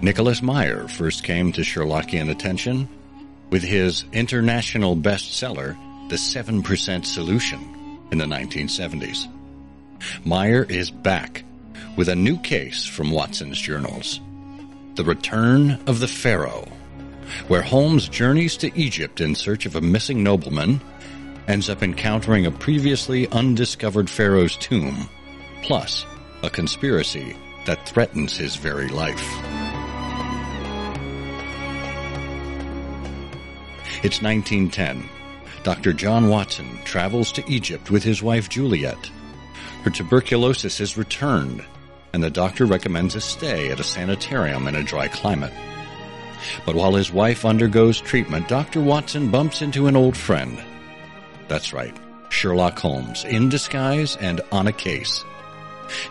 Nicholas Meyer first came to Sherlockian attention with his international bestseller, The 7% Solution, in the 1970s. Meyer is back with a new case from Watson's journals. The Return of the Pharaoh, where Holmes journeys to Egypt in search of a missing nobleman, ends up encountering a previously undiscovered pharaoh's tomb, plus a conspiracy that threatens his very life. It's 1910. Dr. John Watson travels to Egypt with his wife Juliet. Her tuberculosis is returned, and the doctor recommends a stay at a sanitarium in a dry climate. But while his wife undergoes treatment, Dr. Watson bumps into an old friend. That's right, Sherlock Holmes, in disguise and on a case.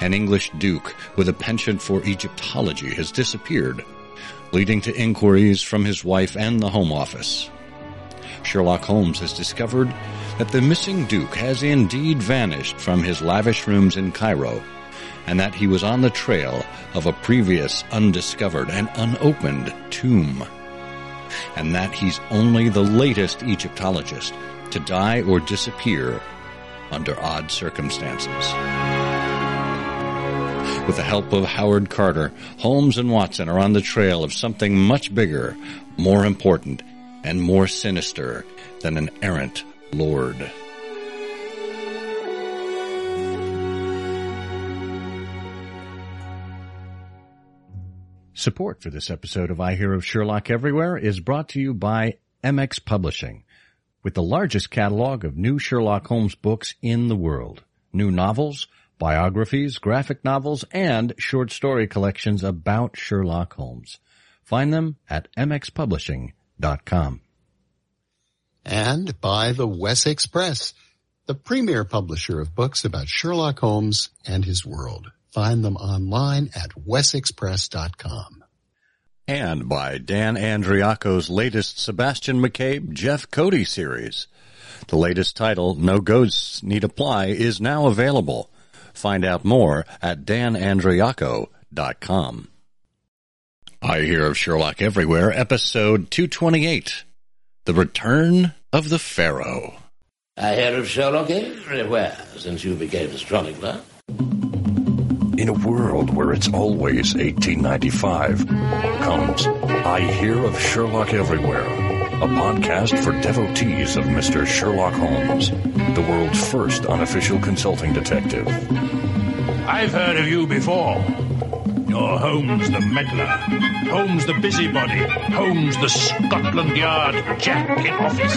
An English duke with a penchant for Egyptology has disappeared, leading to inquiries from his wife and the Home Office. Sherlock Holmes has discovered that the missing Duke has indeed vanished from his lavish rooms in Cairo, and that he was on the trail of a previous undiscovered and unopened tomb. And that he's only the latest Egyptologist to die or disappear under odd circumstances. With the help of Howard Carter, Holmes and Watson are on the trail of something much bigger, more important, and more sinister than an errant lord. Support for this episode of I Hear of Sherlock Everywhere is brought to you by MX Publishing, with the largest catalog of new Sherlock Holmes books in the world. New novels, biographies, graphic novels, and short story collections about Sherlock Holmes. Find them at mxpublishing.com. And by the Wessex Press, the premier publisher of books about Sherlock Holmes and his world. Find them online at wessexpress.com. And by Dan Andriacco's latest Sebastian McCabe, Jeff Cody series. The latest title, No Ghosts Need Apply, is now available. Find out more at danandriaco.com. I Hear of Sherlock Everywhere, episode 228. The Return of the Pharaoh. I hear of Sherlock everywhere since you became a chronicler. In a world where it's always 1895, comes I Hear of Sherlock Everywhere, a podcast for devotees of Mr. Sherlock Holmes, the world's first unofficial consulting detective. I've heard of you before. You're Holmes the meddler, Holmes the busybody, Holmes the Scotland Yard Jack in office.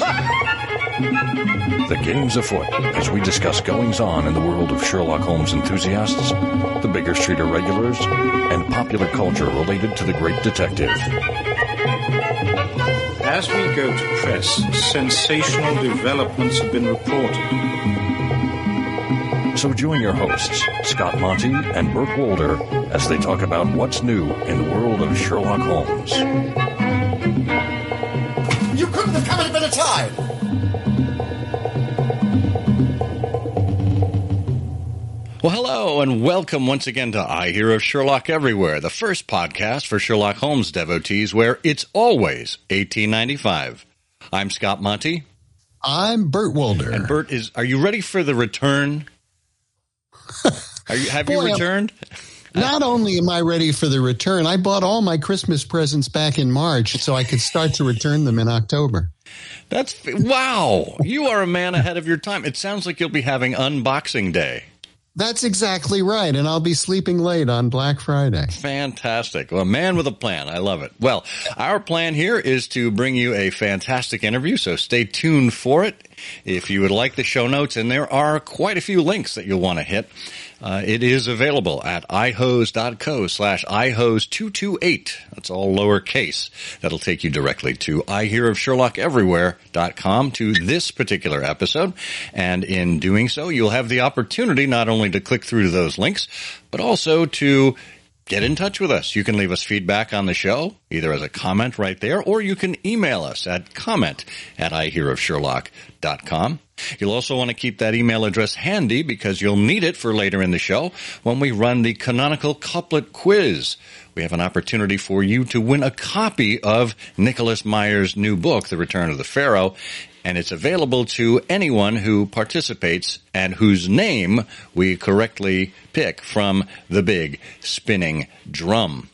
The game's afoot as we discuss goings on in the world of Sherlock Holmes enthusiasts, the Baker Street irregulars, and popular culture related to the great detective. As we go to press, sensational developments have been reported. So join your hosts, Scott Monty and Burt Wolder, as they talk about what's new in the world of Sherlock Holmes. You couldn't have come at a better time! Well, hello and welcome once again to I Hear of Sherlock Everywhere, the first podcast for Sherlock Holmes devotees where it's always 1895. I'm Scott Monty. I'm Burt Wolder. And Burt is, are you ready for the return? Are you, have you Boy, I'm- returned? Not only am I ready for the return, I bought all my Christmas presents back in March so I could start to return them in October. That's, wow. You are a man ahead of your time. It sounds like you'll be having unboxing day. That's exactly right, and I'll be sleeping late on Black Friday. Fantastic. Well, a man with a plan. I love it. Well, our plan here is to bring you a fantastic interview, so stay tuned for it. If you would like the show notes, and there are quite a few links that you'll want to hit, uh, it is available at ihose.co slash ihose228. That's all lowercase. That'll take you directly to ihearofsherlockeverywhere.com to this particular episode. And in doing so, you'll have the opportunity not only to click through to those links, but also to get in touch with us. You can leave us feedback on the show, either as a comment right there, or you can email us at comment at ihearofsherlock.com. You'll also want to keep that email address handy because you'll need it for later in the show when we run the canonical couplet quiz. We have an opportunity for you to win a copy of Nicholas Meyer's new book, The Return of the Pharaoh, and it's available to anyone who participates and whose name we correctly pick from the big spinning drum.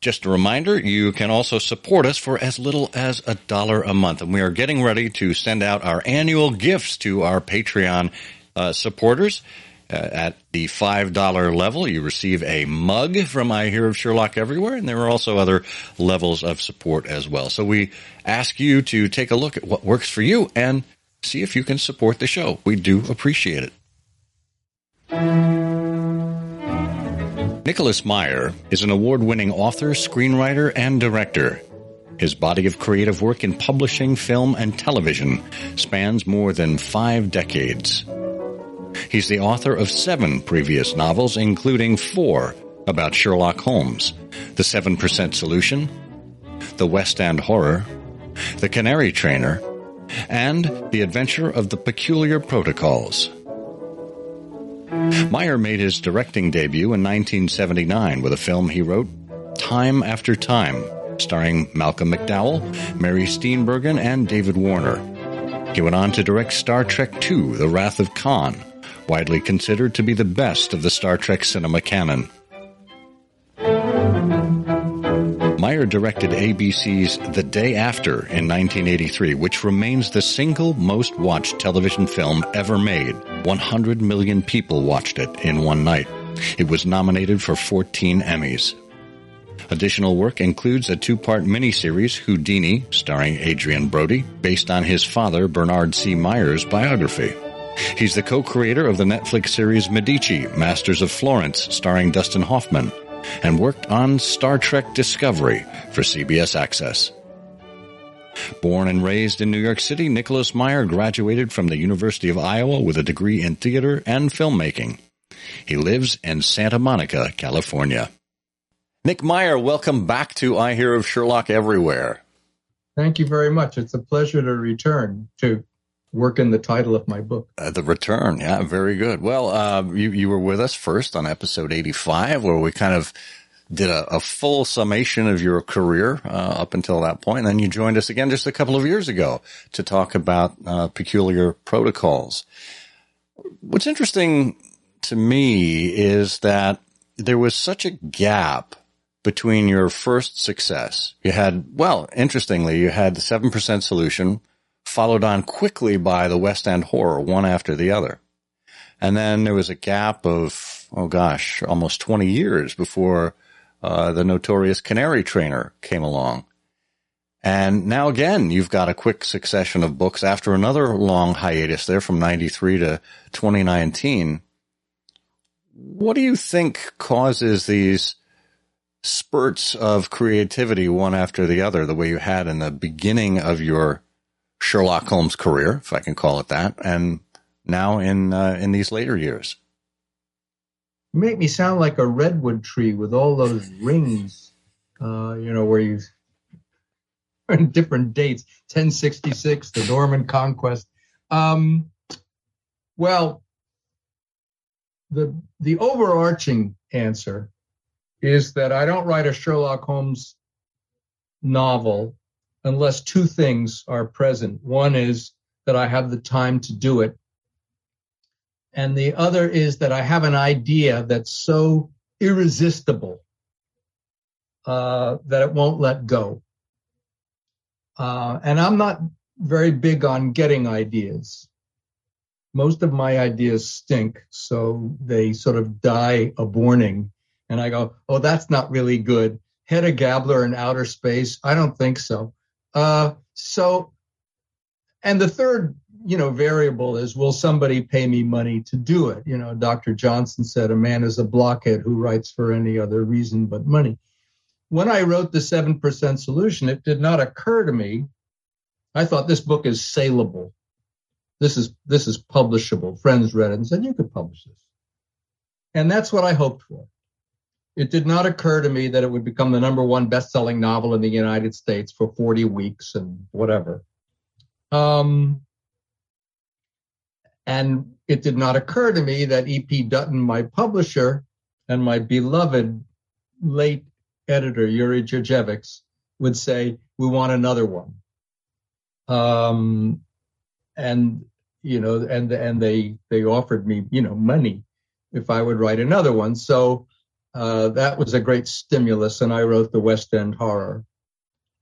Just a reminder, you can also support us for as little as a dollar a month. And we are getting ready to send out our annual gifts to our Patreon uh, supporters. Uh, at the $5 level, you receive a mug from I Hear of Sherlock Everywhere, and there are also other levels of support as well. So we ask you to take a look at what works for you and see if you can support the show. We do appreciate it. Nicholas Meyer is an award winning author, screenwriter, and director. His body of creative work in publishing, film, and television spans more than five decades. He's the author of seven previous novels, including four about Sherlock Holmes, The 7% Solution, The West End Horror, The Canary Trainer, and The Adventure of the Peculiar Protocols. Meyer made his directing debut in 1979 with a film he wrote, Time After Time, starring Malcolm McDowell, Mary Steenburgen, and David Warner. He went on to direct Star Trek II, The Wrath of Khan, widely considered to be the best of the Star Trek cinema canon. Meyer directed ABC's The Day After in 1983, which remains the single most watched television film ever made. 100 million people watched it in one night. It was nominated for 14 Emmys. Additional work includes a two-part miniseries, Houdini, starring Adrien Brody, based on his father, Bernard C. Meyer's biography. He's the co-creator of the Netflix series Medici, Masters of Florence, starring Dustin Hoffman, and worked on Star Trek Discovery for CBS Access. Born and raised in New York City, Nicholas Meyer graduated from the University of Iowa with a degree in theater and filmmaking. He lives in Santa Monica, California. Nick Meyer, welcome back to I Hear of Sherlock Everywhere. Thank you very much. It's a pleasure to return to work in the title of my book. Uh, the Return, yeah, very good. Well, uh, you you were with us first on episode eighty five, where we kind of did a, a full summation of your career uh, up until that point, and then you joined us again just a couple of years ago to talk about uh, peculiar protocols. What's interesting to me is that there was such a gap between your first success. You had, well, interestingly, you had the 7% solution, followed on quickly by the West End horror, one after the other. And then there was a gap of, oh gosh, almost 20 years before uh, the notorious Canary Trainer came along. And now again, you've got a quick succession of books after another long hiatus there from 93 to 2019. What do you think causes these spurts of creativity one after the other, the way you had in the beginning of your Sherlock Holmes career, if I can call it that, and now in uh, in these later years. You make me sound like a redwood tree with all those rings, uh, you know, where you different dates, 1066, the Norman Conquest. Um, well, the the overarching answer is that I don't write a Sherlock Holmes novel unless two things are present. One is that I have the time to do it. And the other is that I have an idea that's so irresistible uh, that it won't let go. Uh, and I'm not very big on getting ideas. Most of my ideas stink, so they sort of die a. And I go, oh, that's not really good. Hedda Gabler in outer space? I don't think so. Uh, so, and the third, you know, variable is will somebody pay me money to do it? You know, Dr. Johnson said a man is a blockhead who writes for any other reason but money. When I wrote the 7% solution, it did not occur to me. I thought this book is saleable. This is this is publishable. Friends read it and said, you could publish this. And that's what I hoped for. It did not occur to me that it would become the number one best-selling novel in the United States for 40 weeks and whatever. Um, and it did not occur to me that E.P. Dutton, my publisher, and my beloved late editor, Yuri Djurdjevic, would say, we want another one. Um, and, you know, and, and they, they offered me, you know, money if I would write another one. So, uh, that was a great stimulus. And I wrote the West End horror,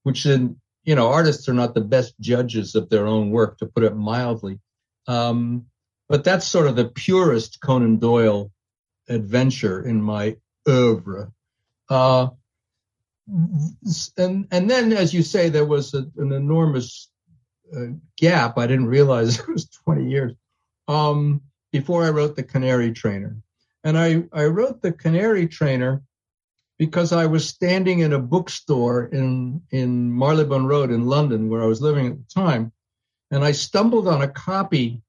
which in, you know, artists are not the best judges of their own work, to put it mildly. Um, but that's sort of the purest Conan Doyle adventure in my oeuvre. Uh, and and then, as you say, there was a, an enormous uh, gap. I didn't realize it was 20 years um, before I wrote The Canary Trainer. And I, I wrote The Canary Trainer because I was standing in a bookstore in, in Marylebone Road in London, where I was living at the time. And I stumbled on a copy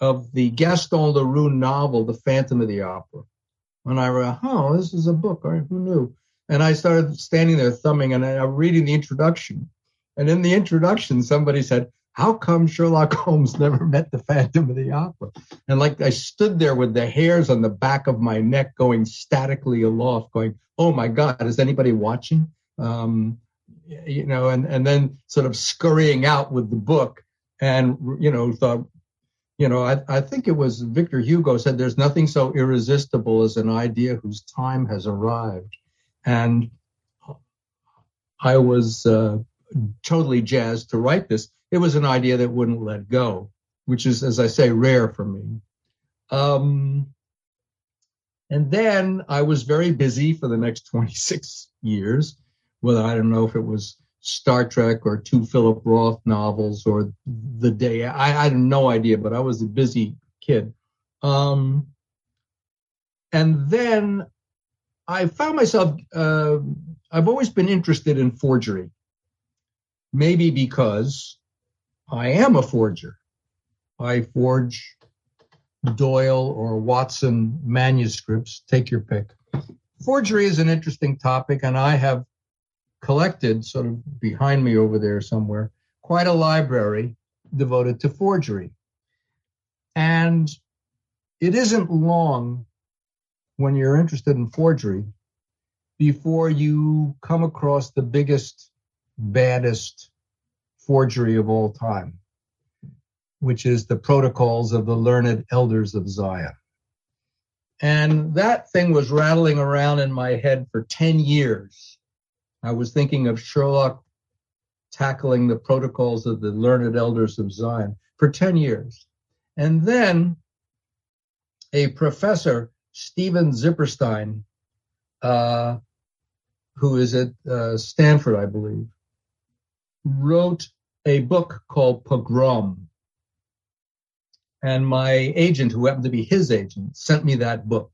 of the Gaston Leroux novel, The Phantom of the Opera. And I read, oh, this is a book. All right, Who knew? And I started standing there thumbing and I'm reading the introduction. And in the introduction, somebody said, how come Sherlock Holmes never met the Phantom of the Opera? And like I stood there with the hairs on the back of my neck going statically aloft, going, oh my God, is anybody watching? Um, you know, and, and then sort of scurrying out with the book and, you know, thought, you know, I, I think it was Victor Hugo said there's nothing so irresistible as an idea whose time has arrived. And I was uh, totally jazzed to write this. It was an idea that wouldn't let go, which is, as I say, rare for me. Um, and then I was very busy for the next 26 years. Whether I don't know if it was Star Trek or two Philip Roth novels or the day. I, I had no idea, but I was a busy kid. Um, and then I found myself, uh, I've always been interested in forgery. Maybe because I am a forger. I forge Doyle or Watson manuscripts, take your pick. Forgery is an interesting topic, and I have collected, sort of behind me over there somewhere, quite a library devoted to forgery. And it isn't long when you're interested in forgery before you come across the biggest, baddest forgery of all time, which is the protocols of the learned elders of Zion. And that thing was rattling around in my head for 10 years I was thinking of Sherlock tackling the protocols of the learned elders of Zion for 10 years. And then a professor, Steven Zipperstein, uh, who is at uh, Stanford, I believe, wrote a book called Pogrom. And my agent, who happened to be his agent, sent me that book.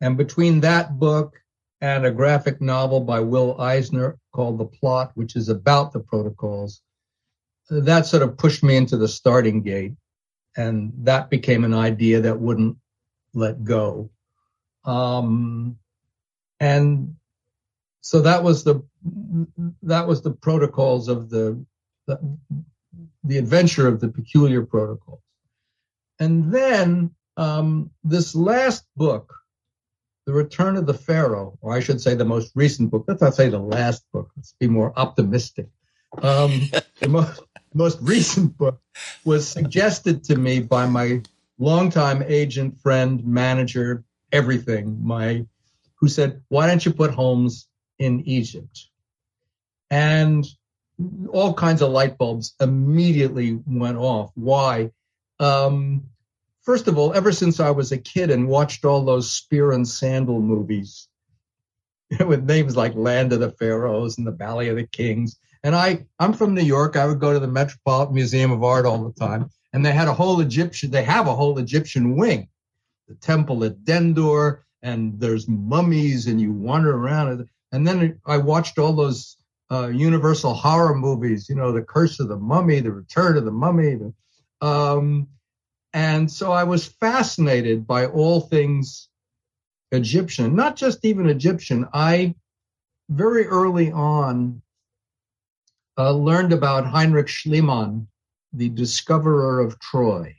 And between that book and a graphic novel by Will Eisner called The Plot, which is about the protocols. That sort of pushed me into the starting gate, and that became an idea that wouldn't let go. Um, and so that was the that was the protocols of the, the the adventure of the peculiar protocols. And then um, this last book the Return of the Pharaoh, or I should say the most recent book. Let's not say the last book. Let's be more optimistic. Um, the most, most recent book was suggested to me by my longtime agent, friend, manager, everything, my who said, "Why don't you put Holmes in Egypt?" And all kinds of light bulbs immediately went off. Why? Um, first of all, ever since I was a kid and watched all those spear and sandal movies with names like Land of the Pharaohs and the Valley of the Kings. And I, I'm from New York. I would go to the Metropolitan Museum of Art all the time. And they had a whole Egyptian, they have a whole Egyptian wing, the temple at Dendur, and there's mummies, and you wander around. And then I watched all those uh, Universal horror movies, you know, The Curse of the Mummy, The Return of the Mummy. The, um, and so I was fascinated by all things Egyptian, not just even Egyptian. I very early on uh, learned about Heinrich Schliemann, the discoverer of Troy.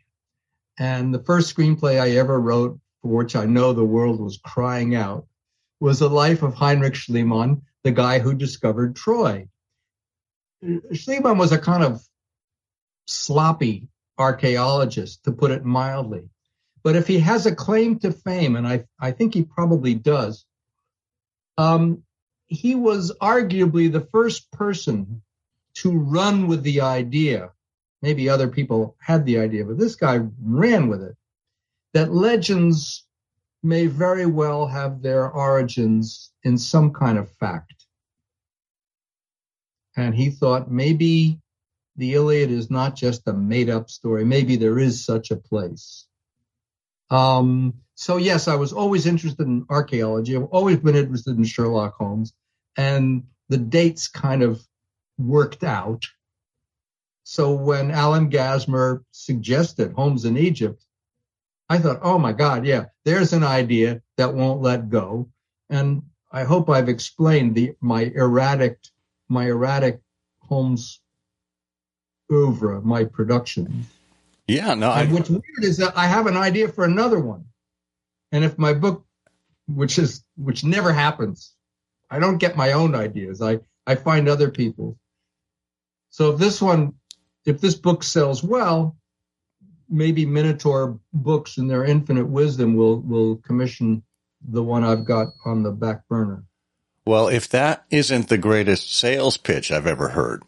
And the first screenplay I ever wrote, for which I know the world was crying out, was The Life of Heinrich Schliemann, the guy who discovered Troy. Schliemann was a kind of sloppy archaeologist, to put it mildly. But if he has a claim to fame, and I, I think he probably does, um, he was arguably the first person to run with the idea. Maybe other people had the idea, but this guy ran with it. That legends may very well have their origins in some kind of fact. And he thought maybe the Iliad is not just a made up story. Maybe there is such a place. Um, so yes, I was always interested in archaeology. I've always been interested in Sherlock Holmes and the dates kind of worked out. So when Alan Gasmer suggested Holmes in Egypt, I thought, oh my God, yeah, there's an idea that won't let go. And I hope I've explained the my erratic my erratic Holmes oeuvre, my production. Yeah, no. I, what's weird is that I have an idea for another one, and if my book, which is which never happens, I don't get my own ideas. I I find other people. So if this one, if this book sells well, maybe Minotaur Books in their infinite wisdom will will commission the one I've got on the back burner. Well, if that isn't the greatest sales pitch I've ever heard,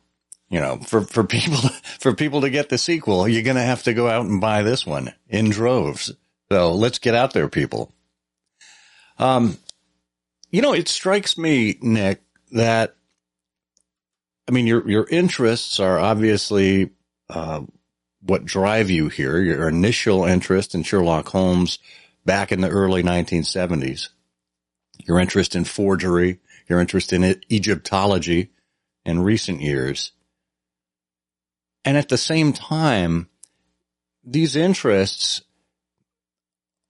you know, for, for people, for people to get the sequel, you're going to have to go out and buy this one in droves. So let's get out there, people. Um, you know, it strikes me, Nick, that I mean, your your interests are obviously uh, what drive you here. Your initial interest in Sherlock Holmes back in the early 1970s, your interest in forgery, your interest in Egyptology in recent years, and at the same time, these interests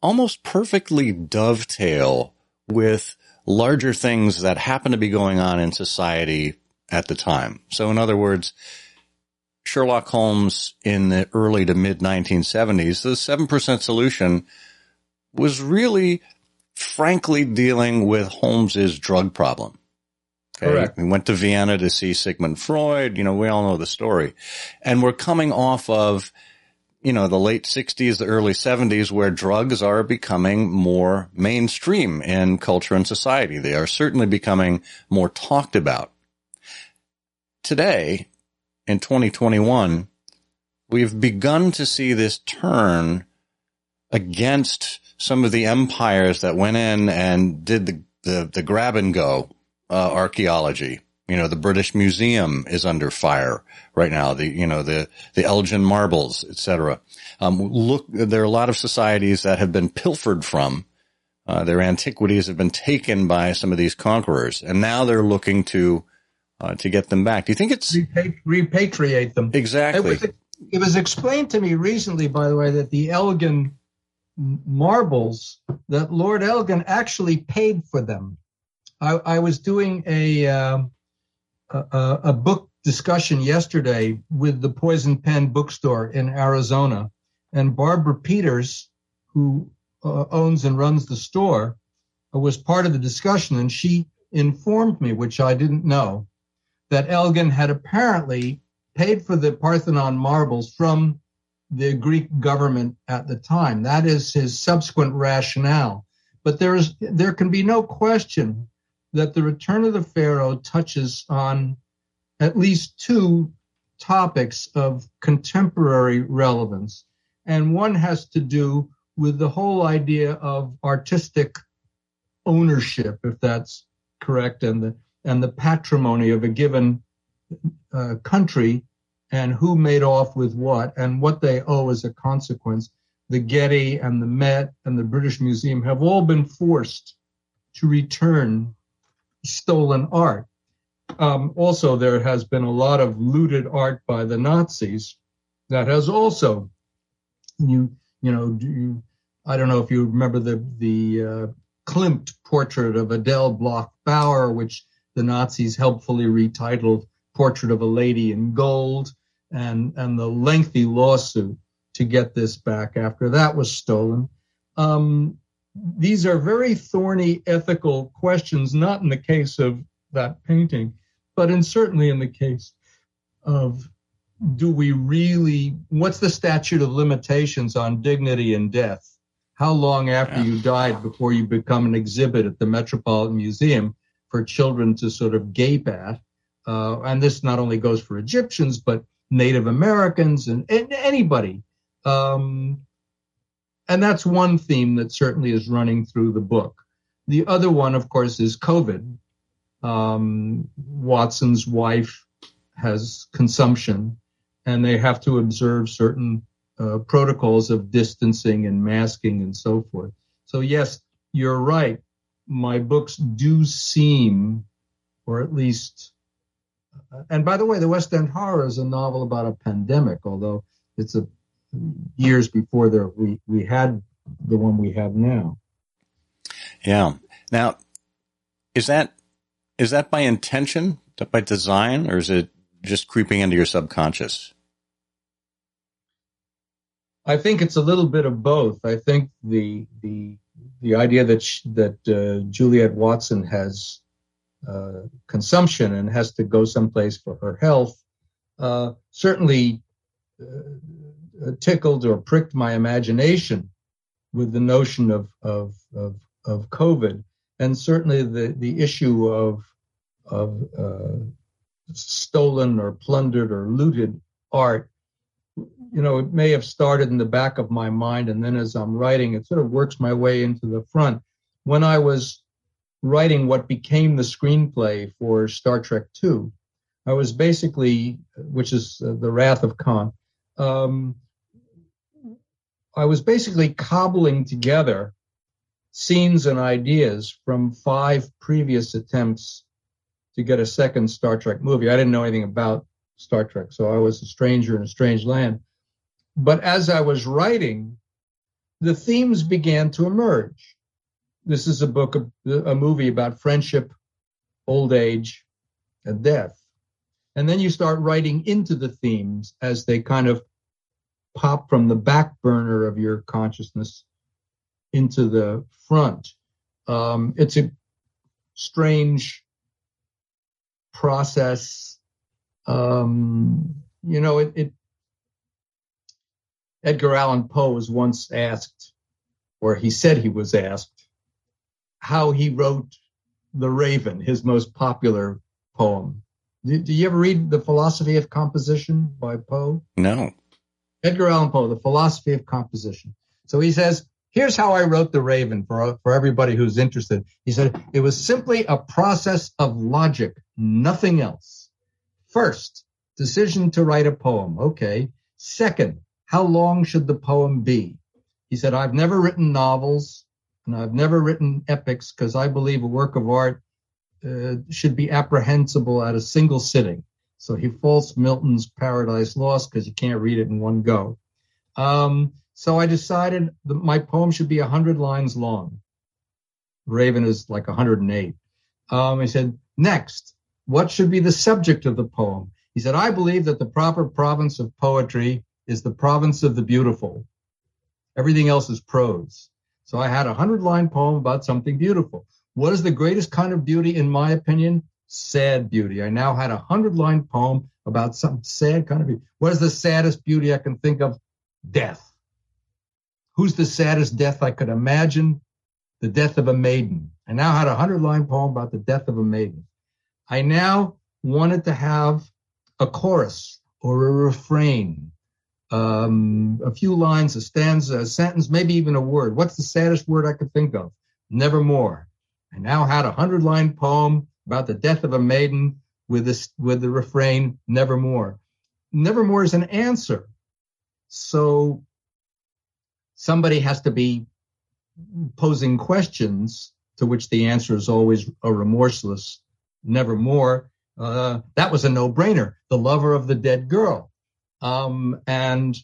almost perfectly dovetail with larger things that happen to be going on in society at the time. So in other words, Sherlock Holmes in the early to mid 1970s, the 7% solution was really frankly dealing with Holmes's drug problem. Okay. Correct. We went to Vienna to see Sigmund Freud. You know, we all know the story. And we're coming off of you know, the late 60s, the early 70s, where drugs are becoming more mainstream in culture and society. They are certainly becoming more talked about. Today, in 2021, we've begun to see this turn against some of the empires that went in and did the, the, the grab and go uh, archaeology you know, the British Museum is under fire right now. The, you know, the, the Elgin marbles, etc. Um, look, there are a lot of societies that have been pilfered from. Uh, their antiquities have been taken by some of these conquerors, and now they're looking to uh, to get them back. Do you think it's repatriate them? Exactly. It was, it was explained to me recently, by the way, that the Elgin marbles that Lord Elgin actually paid for them. I, I was doing a um, a, a book discussion yesterday with the Poison Pen bookstore in Arizona, and Barbara Peters, who uh, owns and runs the store, uh, was part of the discussion, and she informed me, which I didn't know, that Elgin had apparently paid for the Parthenon marbles from the Greek government at the time. That is his subsequent rationale. But there is there can be no question that the return of the Pharaoh touches on at least two topics of contemporary relevance. And one has to do with the whole idea of artistic ownership, if that's correct, and the, and the patrimony of a given uh, country and who made off with what and what they owe as a consequence. The Getty and the Met and the British Museum have all been forced to return stolen art. Um, also, there has been a lot of looted art by the Nazis that has also, you you know, you, I don't know if you remember the the uh, Klimt portrait of Adele Bloch Bauer, which the Nazis helpfully retitled Portrait of a Lady in Gold, and, and the lengthy lawsuit to get this back after that was stolen. Um, these are very thorny ethical questions, not in the case of that painting, but in certainly in the case of do we really what's the statute of limitations on dignity and death? How long after you died before you become an exhibit at the metropolitan museum for children to sort of gape at uh, and this not only goes for egyptians but native americans and, and anybody um, and that's one theme that certainly is running through the book the other one of course is covid um, watson's wife has consumption and they have to observe certain uh, protocols of distancing and masking and so forth. So, yes, you're right. My books do seem, or at least, uh, and by the way, The West End Horror is a novel about a pandemic, although it's a years before there we, we had the one we have now. Yeah. Now, is that is that by intention, by design, or is it just creeping into your subconscious? I think it's a little bit of both. I think the the the idea that she, that uh, Juliet Watson has uh, consumption and has to go someplace for her health uh, certainly uh, tickled or pricked my imagination with the notion of of of, of COVID, and certainly the the issue of of uh, stolen or plundered or looted art you know, it may have started in the back of my mind, and then as I'm writing, it sort of works my way into the front. When I was writing what became the screenplay for Star Trek II, I was basically, which is uh, the Wrath of Khan, um, I was basically cobbling together scenes and ideas from five previous attempts to get a second Star Trek movie. I didn't know anything about Star Trek, so I was a stranger in a strange land. But as I was writing, the themes began to emerge. This is a book, a movie about friendship, old age, and death. And then you start writing into the themes as they kind of pop from the back burner of your consciousness into the front. Um, it's a strange process. Um, you know, it, it Edgar Allan Poe was once asked, or he said he was asked, how he wrote The Raven, his most popular poem. Do, do you ever read The Philosophy of Composition by Poe? No. Edgar Allan Poe, The Philosophy of Composition. So he says, here's how I wrote The Raven for, for everybody who's interested. He said, it was simply a process of logic, nothing else. First, decision to write a poem. Okay. Second, how long should the poem be? He said, I've never written novels and I've never written epics because I believe a work of art uh, should be apprehensible at a single sitting. So he faults Milton's Paradise Lost because you can't read it in one go. Um, so I decided that my poem should be 100 lines long. Raven is like 108. Um, he said, next, what should be the subject of the poem? He said, I believe that the proper province of poetry is the province of the beautiful. Everything else is prose. So I had a hundred line poem about something beautiful. What is the greatest kind of beauty, in my opinion? Sad beauty. I now had a hundred line poem about some sad kind of beauty. What is the saddest beauty I can think of? Death. Who's the saddest death I could imagine? The death of a maiden. I now had a hundred line poem about the death of a maiden. I now wanted to have a chorus or a refrain um, a few lines, a stanza, a sentence, maybe even a word. What's the saddest word I could think of? Nevermore. I now had a hundred line poem about the death of a maiden with this, with the refrain, nevermore. Nevermore is an answer. So somebody has to be posing questions to which the answer is always a remorseless nevermore. Uh, that was a no brainer. The lover of the dead girl. Um, and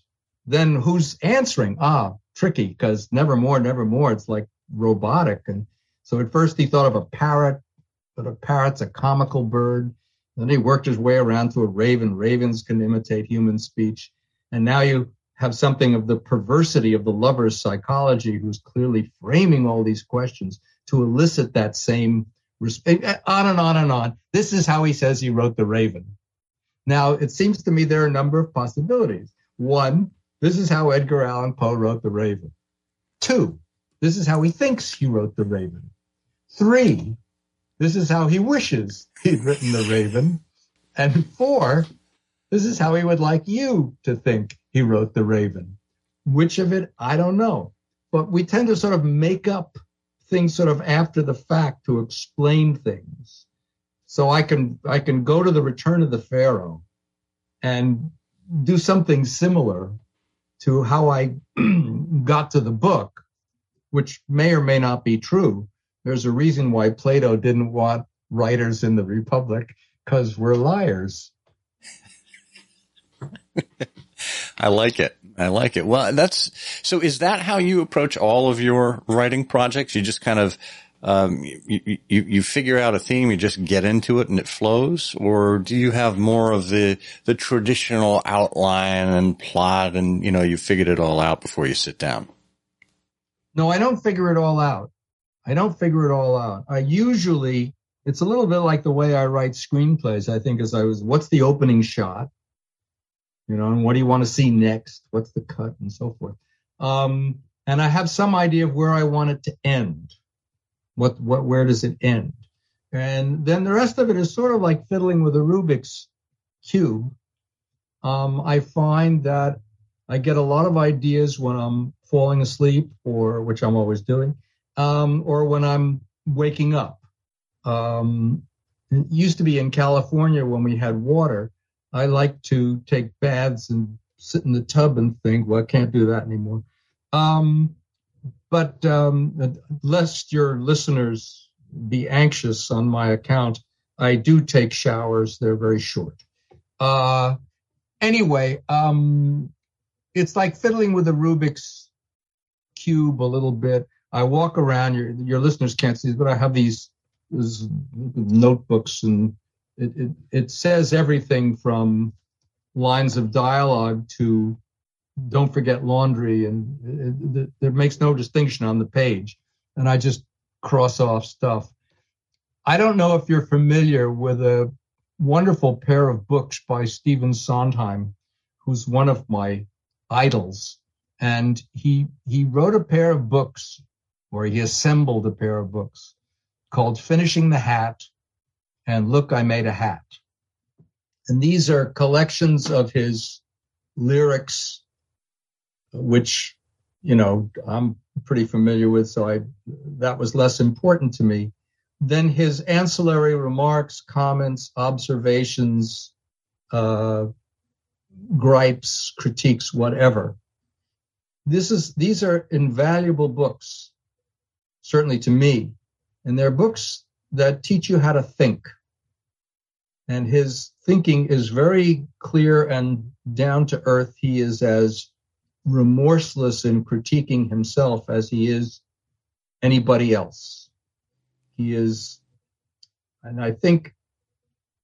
then who's answering? Ah, tricky because nevermore, nevermore. It's like robotic. And So at first he thought of a parrot, but a parrot's a comical bird. Then he worked his way around to a raven. Ravens can imitate human speech. And now you have something of the perversity of the lover's psychology who's clearly framing all these questions to elicit that same respect. On and on and on. This is how he says he wrote The Raven. Now, it seems to me there are a number of possibilities. One, this is how Edgar Allan Poe wrote The Raven. Two, this is how he thinks he wrote The Raven. Three, this is how he wishes he'd written The Raven. And four, this is how he would like you to think he wrote The Raven. Which of it, I don't know. But we tend to sort of make up things sort of after the fact to explain things. So I can I can go to the Return of the Pharaoh and do something similar to how I got to the book, which may or may not be true. There's a reason why Plato didn't want writers in the Republic because we're liars. I like it. I like it. Well, that's so. Is that how you approach all of your writing projects? You just kind of um, you, you you figure out a theme, you just get into it, and it flows, or do you have more of the the traditional outline and plot, and you know you figured it all out before you sit down? No, I don't figure it all out. I don't figure it all out. I usually it's a little bit like the way I write screenplays. I think as I was, what's the opening shot? You know, and what do you want to see next? What's the cut and so forth. Um, and I have some idea of where I want it to end. What, what, where does it end? And then the rest of it is sort of like fiddling with a Rubik's cube. Um, I find that I get a lot of ideas when I'm falling asleep, or which I'm always doing, um, or when I'm waking up. Um, it used to be in California when we had water. I like to take baths and sit in the tub and think, well, I can't do that anymore. Um, but um, lest your listeners be anxious on my account, I do take showers. They're very short. Uh, anyway, um, it's like fiddling with a Rubik's cube a little bit. I walk around. Your your listeners can't see, but I have these, these notebooks, and it, it it says everything from lines of dialogue to don't forget laundry, and it, makes no distinction on the page. And I just cross off stuff. I don't know if you're familiar with a wonderful pair of books by Stephen Sondheim, who's one of my idols. And he he wrote a pair of books, or he assembled a pair of books called Finishing the Hat and Look, I Made a Hat. And these are collections of his lyrics which you know I'm pretty familiar with, so I that was less important to me. Then his ancillary remarks, comments, observations, uh, gripes, critiques, whatever. This is these are invaluable books, certainly to me, and they're books that teach you how to think. And his thinking is very clear and down to earth. He is as remorseless in critiquing himself as he is anybody else. He is, and I think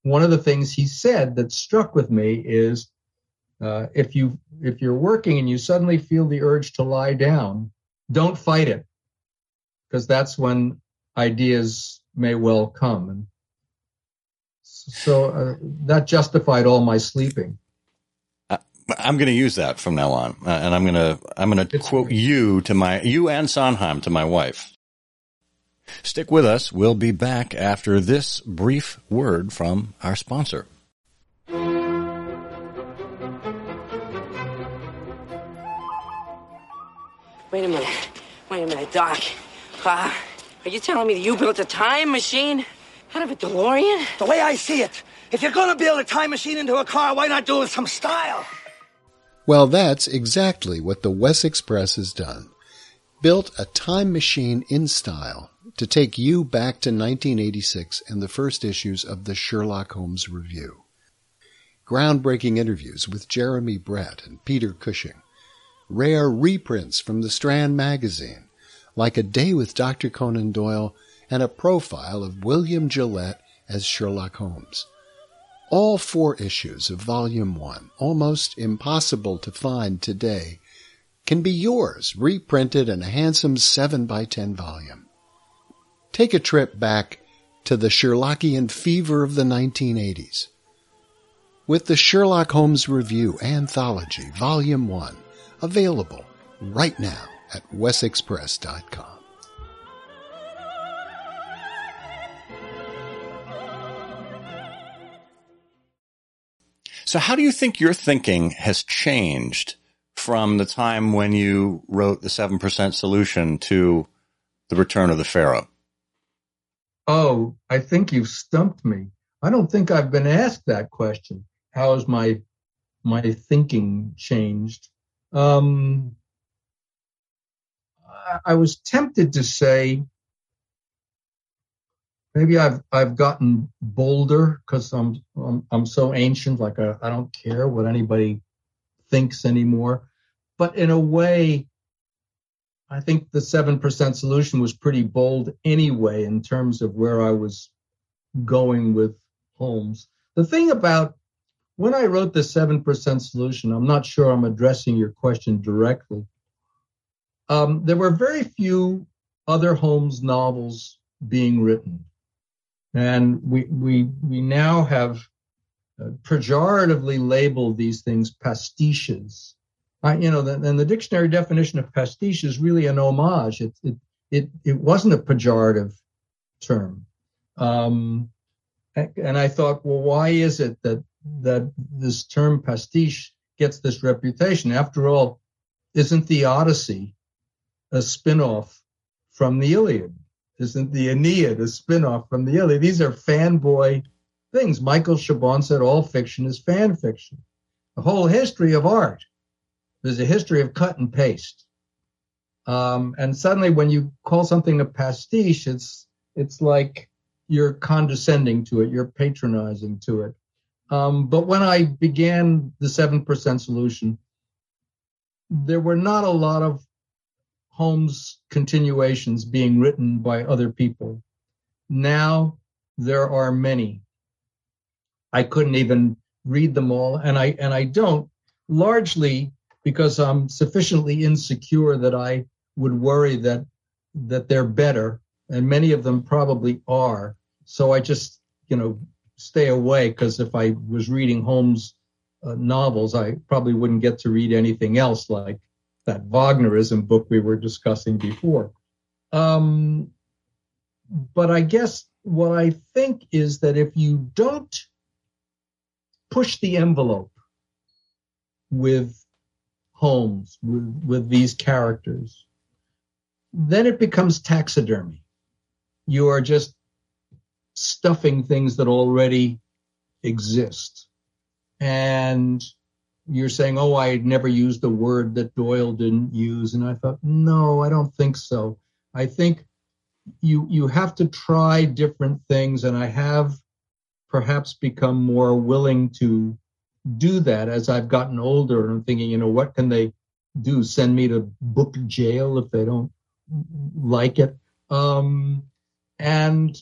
one of the things he said that struck with me is uh, if you if you're working and you suddenly feel the urge to lie down, don't fight it because that's when ideas may well come. And so uh, that justified all my sleeping. I'm going to use that from now on, uh, and I'm going to I'm going to quote you to my you and Sondheim to my wife. Stick with us. We'll be back after this brief word from our sponsor. Wait a minute. Wait a minute, Doc. Uh, are you telling me that you built a time machine out of a DeLorean? The way I see it, if you're going to build a time machine into a car, why not do it with some style? Well, that's exactly what the Wessex Press has done. Built a time machine in style to take you back to 1986 and the first issues of the Sherlock Holmes Review. Groundbreaking interviews with Jeremy Brett and Peter Cushing. Rare reprints from the Strand magazine, like A Day with Dr. Conan Doyle and a profile of William Gillette as Sherlock Holmes. All four issues of Volume 1, almost impossible to find today, can be yours, reprinted in a handsome 7 by 10 volume. Take a trip back to the Sherlockian fever of the 1980s. With the Sherlock Holmes Review Anthology, Volume 1, available right now at wessexpress.com. So how do you think your thinking has changed from the time when you wrote the 7% solution to the return of the Pharaoh? Oh, I think you've stumped me. I don't think I've been asked that question. How has my my thinking changed? Um, I, was tempted to say maybe I've I've gotten bolder because I'm, I'm I'm so ancient. Like I, I don't care what anybody thinks anymore. But in a way, I think the seven percent solution was pretty bold anyway in terms of where I was going with Holmes. The thing about when I wrote the seven percent solution, I'm not sure I'm addressing your question directly. Um, there were very few other Holmes novels being written and we we we now have uh, pejoratively labeled these things pastiches. I, you know, and the dictionary definition of pastiche is really an homage. It it it, it wasn't a pejorative term. Um, and I thought, well, why is it that that this term pastiche gets this reputation? After all, isn't the Odyssey a spin-off from the Iliad? Isn't the Aeneid a spin-off from the Iliad? These are fanboy things. Michael Chabon said all fiction is fan fiction. The whole history of art is a history of cut and paste. Um, and suddenly, when you call something a pastiche, it's it's like you're condescending to it, you're patronizing to it. Um, but when I began the seven percent solution, there were not a lot of Holmes continuations being written by other people. Now there are many. I couldn't even read them all, and I and I don't largely because I'm sufficiently insecure that I would worry that that they're better, and many of them probably are. So I just you know stay away because if I was reading Holmes uh, novels, I probably wouldn't get to read anything else like that Wagnerism book we were discussing before. Um, but I guess what I think is that if you don't push the envelope with Holmes, with, with these characters, then it becomes taxidermy. You are just stuffing things that already exist. And you're saying, oh, I never used the word that Doyle didn't use. And I thought, no, I don't think so. I think you you have to try different things, and I have perhaps become more willing to do that as I've gotten older. And I'm thinking, you know, what can they do? Send me to book jail if they don't like it. Um, and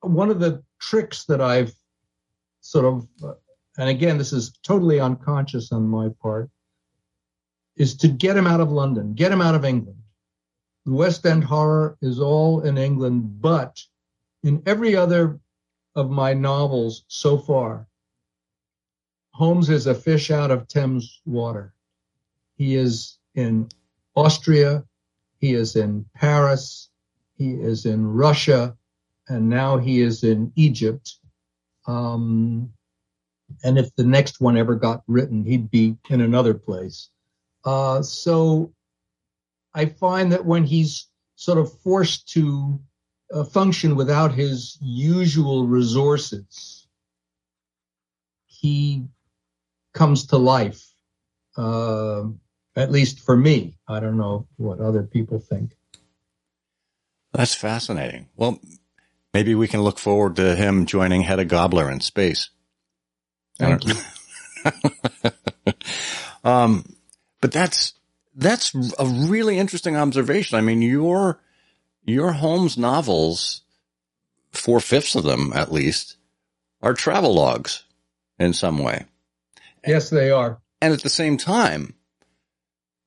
one of the tricks that I've sort of and again, this is totally unconscious on my part, is to get him out of London, get him out of England. The West End horror is all in England, but in every other of my novels so far, Holmes is a fish out of Thames water. He is in Austria, he is in Paris, he is in Russia, and now he is in Egypt. Um, and if the next one ever got written, he'd be in another place. Uh, so I find that when he's sort of forced to uh, function without his usual resources, he comes to life. Uh, at least for me. I don't know what other people think. That's fascinating. Well, maybe we can look forward to him joining Hedda Gabler in space. Thank you. um, but that's that's a really interesting observation. I mean, your your Holmes novels, four fifths of them at least, are travel logs in some way. Yes, they are. And at the same time,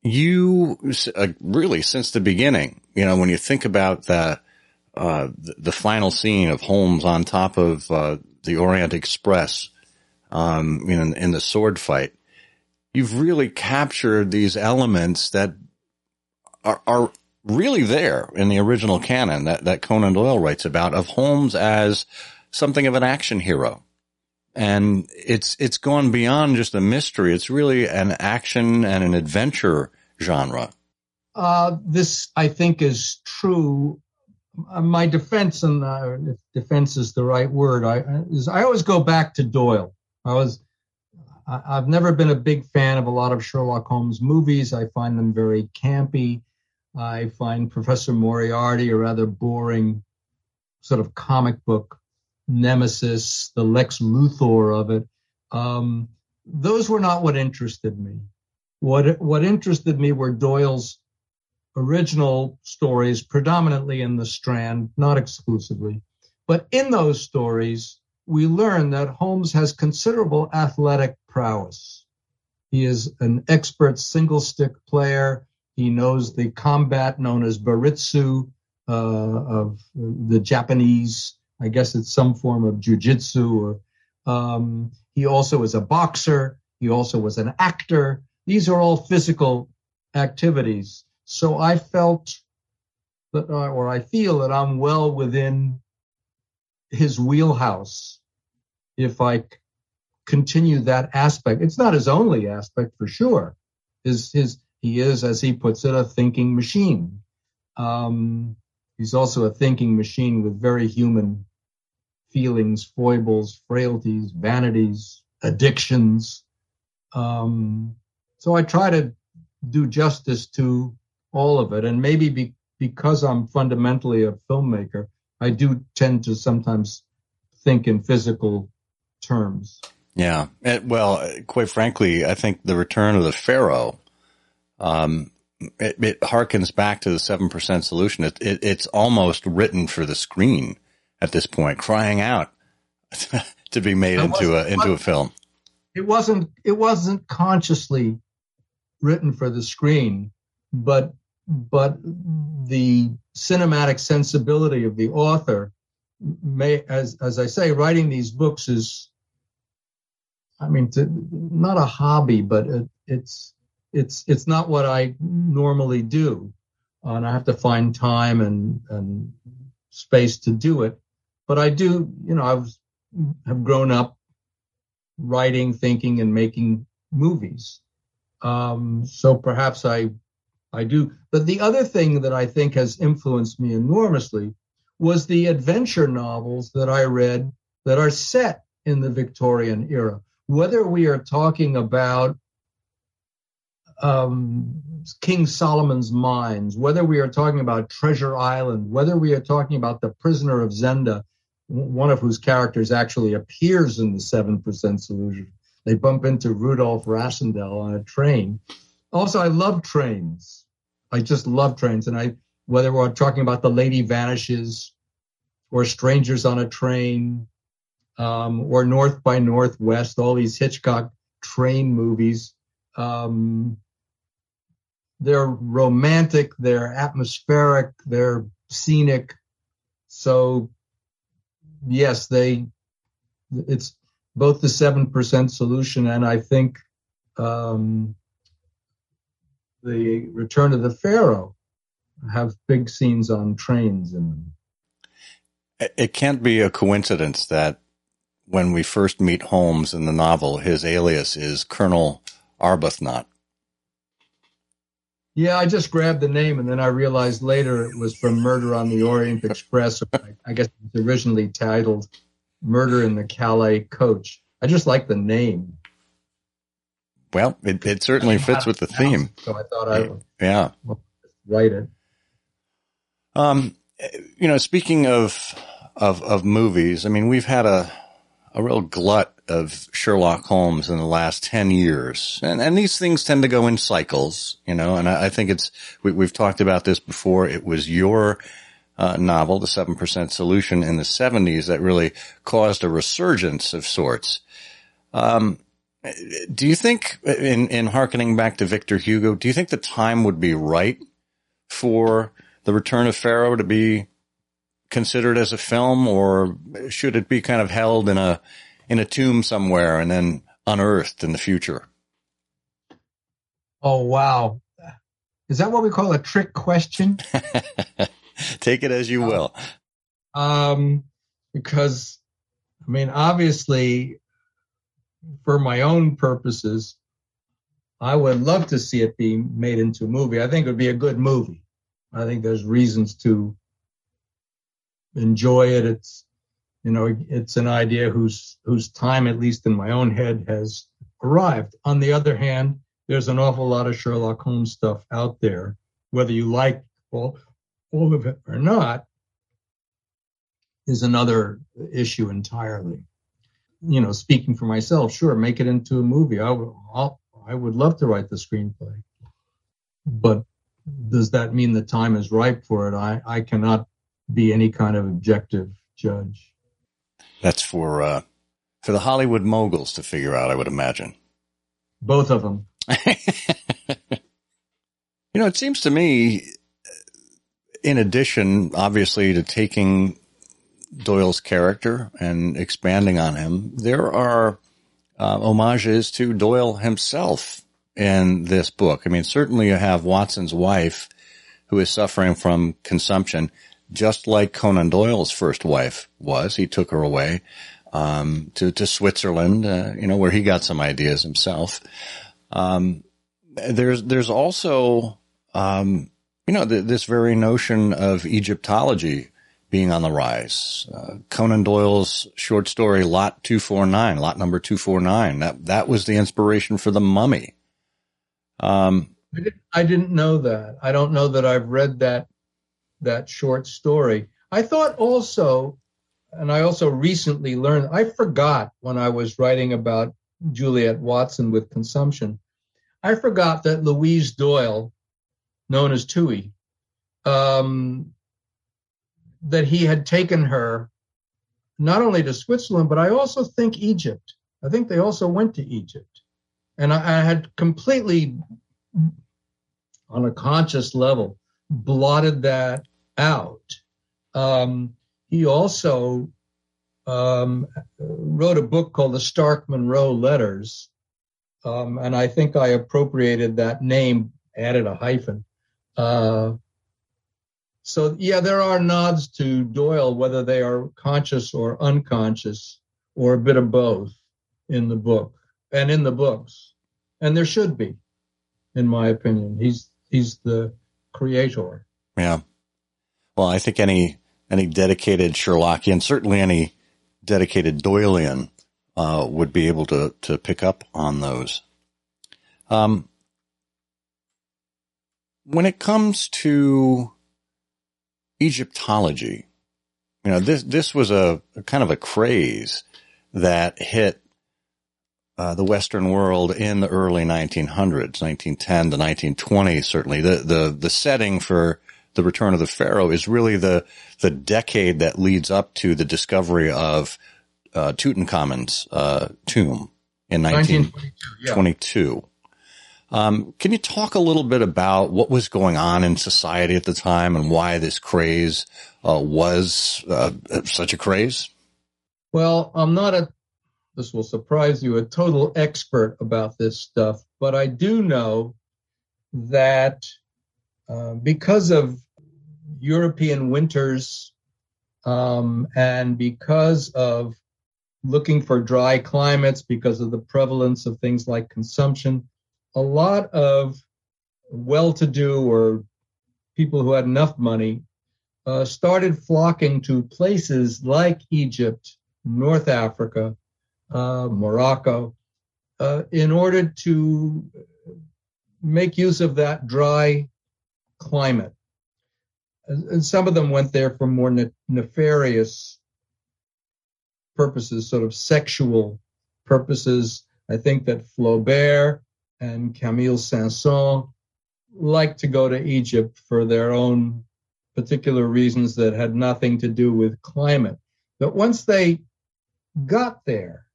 you uh, really since the beginning, you know, when you think about the, uh, the, the final scene of Holmes on top of, uh, the Orient Express, um, you know, in, the sword fight, you've really captured these elements that are, are really there in the original canon that, that Conan Doyle writes about of Holmes as something of an action hero. And it's, it's gone beyond just a mystery. It's really an action and an adventure genre. Uh, this, I think, is true. Uh, my defense, and uh, defense is the right word, I is I always go back to Doyle. I was, I, I've never been a big fan of a lot of Sherlock Holmes movies. I find them very campy. I find Professor Moriarty a rather boring, sort of comic book nemesis, the Lex Luthor of it. Um, those were not what interested me. What what interested me were Doyle's original stories, predominantly in the Strand, not exclusively. But in those stories, we learn that Holmes has considerable athletic prowess. He is an expert single stick player. He knows the combat known as baritsu uh, of the Japanese. I guess it's some form of jujitsu. Um, he also is a boxer. He also was an actor. These are all physical activities. So I felt that, or I feel that I'm well within his wheelhouse if I continue that aspect. It's not his only aspect for sure. His, his, he is, as he puts it, a thinking machine. Um, he's also a thinking machine with very human feelings, foibles, frailties, vanities, addictions. Um, so I try to do justice to all of it. And maybe be, because I'm fundamentally a filmmaker, I do tend to sometimes think in physical terms. Yeah. It, well, quite frankly, I think the return of the Pharaoh, um, it, it harkens back to the 7% solution. It, it, it's almost written for the screen at this point, crying out to be made into a, into a film. It wasn't, it wasn't consciously written for the screen, but but the cinematic sensibility of the author may, as as I say, writing these books is, I mean, to, not a hobby, but it, it's it's it's not what I normally do, and I have to find time and and space to do it. But I do, you know, I've have grown up writing, thinking, and making movies. Um, so perhaps I, I do. But the other thing that I think has influenced me enormously was the adventure novels that I read that are set in the Victorian era. Whether we are talking about um, King Solomon's Mines, whether we are talking about Treasure Island, whether we are talking about The Prisoner of Zenda, one of whose characters actually appears in the 7% solution, they bump into Rudolf Rassendyll on a train. Also, I love trains. I just love trains. And I, whether we're talking about The Lady Vanishes or Strangers on a Train um, or North by Northwest, all these Hitchcock train movies, um, they're romantic, they're atmospheric, they're scenic. So yes, they, it's, both the 7% solution and I think um, the Return of the Pharaoh have big scenes on trains in them. It can't be a coincidence that when we first meet Holmes in the novel, his alias is Colonel Arbuthnot. Yeah, I just grabbed the name and then I realized later it was from Murder on the Orient Express. I guess it was originally titled Murder in the Calais Coach. I just like the name. Well, it, it certainly fits with the theme. So I thought I would yeah write it. Um, you know, speaking of of of movies, I mean, we've had a a real glut of Sherlock Holmes in the last 10 years. And, and these things tend to go in cycles, you know, and I, I think it's, we, have talked about this before. It was your uh, novel, The 7% Solution, in the 70s that really caused a resurgence of sorts. Um, do you think, in, in harkening back to Victor Hugo, do you think the time would be right for The Return of Pharaoh to be considered as a film, or should it be kind of held in a in a tomb somewhere and then unearthed in the future? Oh wow, is that what we call a trick question? Take it as you will. Um, because I mean, obviously, for my own purposes, I would love to see it be made into a movie. I think it would be a good movie. I think there's reasons to enjoy it. It's, you know, it's an idea whose whose time, at least in my own head, has arrived. On the other hand, there's an awful lot of Sherlock Holmes stuff out there, whether you like all, all of it or not, is another issue entirely. You know, speaking for myself, sure, make it into a movie. I would, I'll, I would love to write the screenplay, but does that mean the time is ripe for it? I, I cannot be any kind of objective judge. That's for uh, for the Hollywood moguls to figure out, I would imagine. Both of them. you know, it seems to me, in addition, obviously, to taking Doyle's character and expanding on him, there are uh, homages to Doyle himself in this book. I mean, certainly you have Watson's wife who is suffering from consumption, just like Conan Doyle's first wife was. He took her away um, to to Switzerland, uh, you know, where he got some ideas himself. Um, there's there's also um, you know th- this very notion of Egyptology being on the rise. Uh, Conan Doyle's short story Lot 249, lot number 249, that that was the inspiration for the mummy. Um, I, didn't, I didn't know that. I don't know that I've read that that short story. I thought also, and I also recently learned, I forgot when I was writing about Juliet Watson with consumption, I forgot that Louise Doyle, known as Touie, um, that he had taken her not only to Switzerland, but I also think Egypt. I think they also went to Egypt. And I, I had completely, on a conscious level, blotted that out. Um, he also um, wrote a book called The Stark Monroe Letters. Um, and I think I appropriated that name, added a hyphen. Uh, so, yeah, there are nods to Doyle, whether they are conscious or unconscious, or a bit of both in the book and in the books. And there should be, in my opinion. He's he's the creator. Yeah. Well, I think any any dedicated Sherlockian, certainly any dedicated Doylean, uh, would be able to to pick up on those. Um, when it comes to Egyptology, you know this this was a, a kind of a craze that hit uh, the Western world in the early 1900s, 1910 to 1920. Certainly, the the the setting for the Return of the Pharaoh is really the the decade that leads up to the discovery of uh, Tutankhamun's uh, tomb in 1922. Yeah. Um, can you talk a little bit about what was going on in society at the time and why this craze uh, was uh, such a craze? Well, I'm not a this will surprise you, a total expert about this stuff, but I do know that uh, because of European winters um, and because of looking for dry climates, because of the prevalence of things like consumption, a lot of well to do or people who had enough money uh, started flocking to places like Egypt, North Africa, uh, Morocco, uh, in order to make use of that dry climate. And some of them went there for more ne- nefarious purposes, sort of sexual purposes. I think that Flaubert and Camille Saint-Saëns liked to go to Egypt for their own particular reasons that had nothing to do with climate. But once they got there,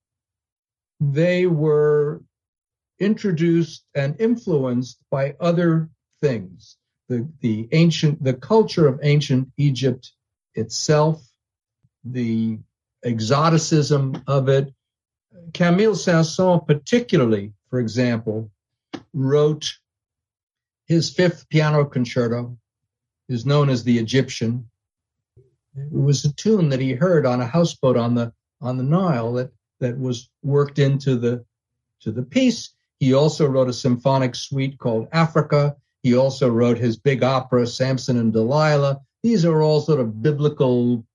they were introduced and influenced by other things. The, the ancient, the culture of ancient Egypt itself, the exoticism of it. Camille Saint-Saëns, particularly, for example, wrote his fifth piano concerto, is known as the Egyptian. It was a tune that he heard on a houseboat on the on the Nile that that was worked into the to the piece. He also wrote a symphonic suite called Africa. He also wrote his big opera, Samson and Delilah. These are all sort of biblical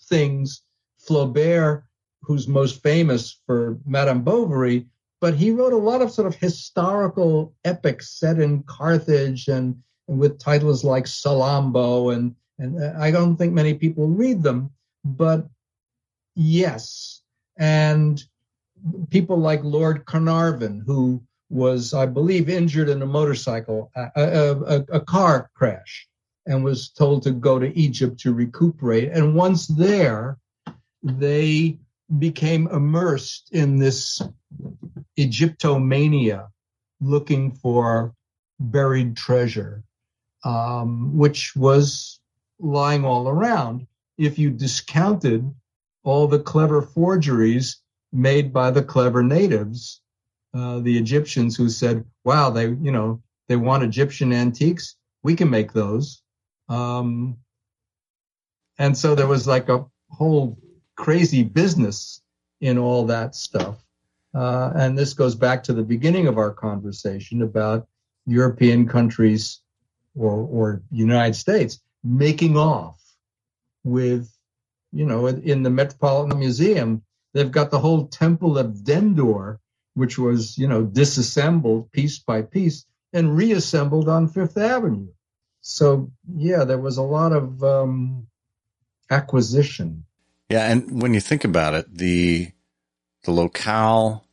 things. Flaubert, who's most famous for Madame Bovary, but he wrote a lot of sort of historical epics set in Carthage and, and with titles like Salammbô, and, and uh, I don't think many people read them, but yes. And people like Lord Carnarvon, who was, I believe, injured in a motorcycle, a, a, a, car crash, and was told to go to Egypt to recuperate. And once there, they became immersed in this Egyptomania, looking for buried treasure, um, which was lying all around. If you discounted all the clever forgeries made by the clever natives, uh, the Egyptians who said, wow, they, you know, they want Egyptian antiques. We can make those. Um, and so there was like a whole crazy business in all that stuff. Uh, and this goes back to the beginning of our conversation about European countries or, or United States making off with, you know, in the Metropolitan Museum, they've got the whole Temple of Dendur, which was, you know, disassembled piece by piece and reassembled on Fifth Avenue. So, yeah, there was a lot of um, acquisition. Yeah, and when you think about it, the the locale,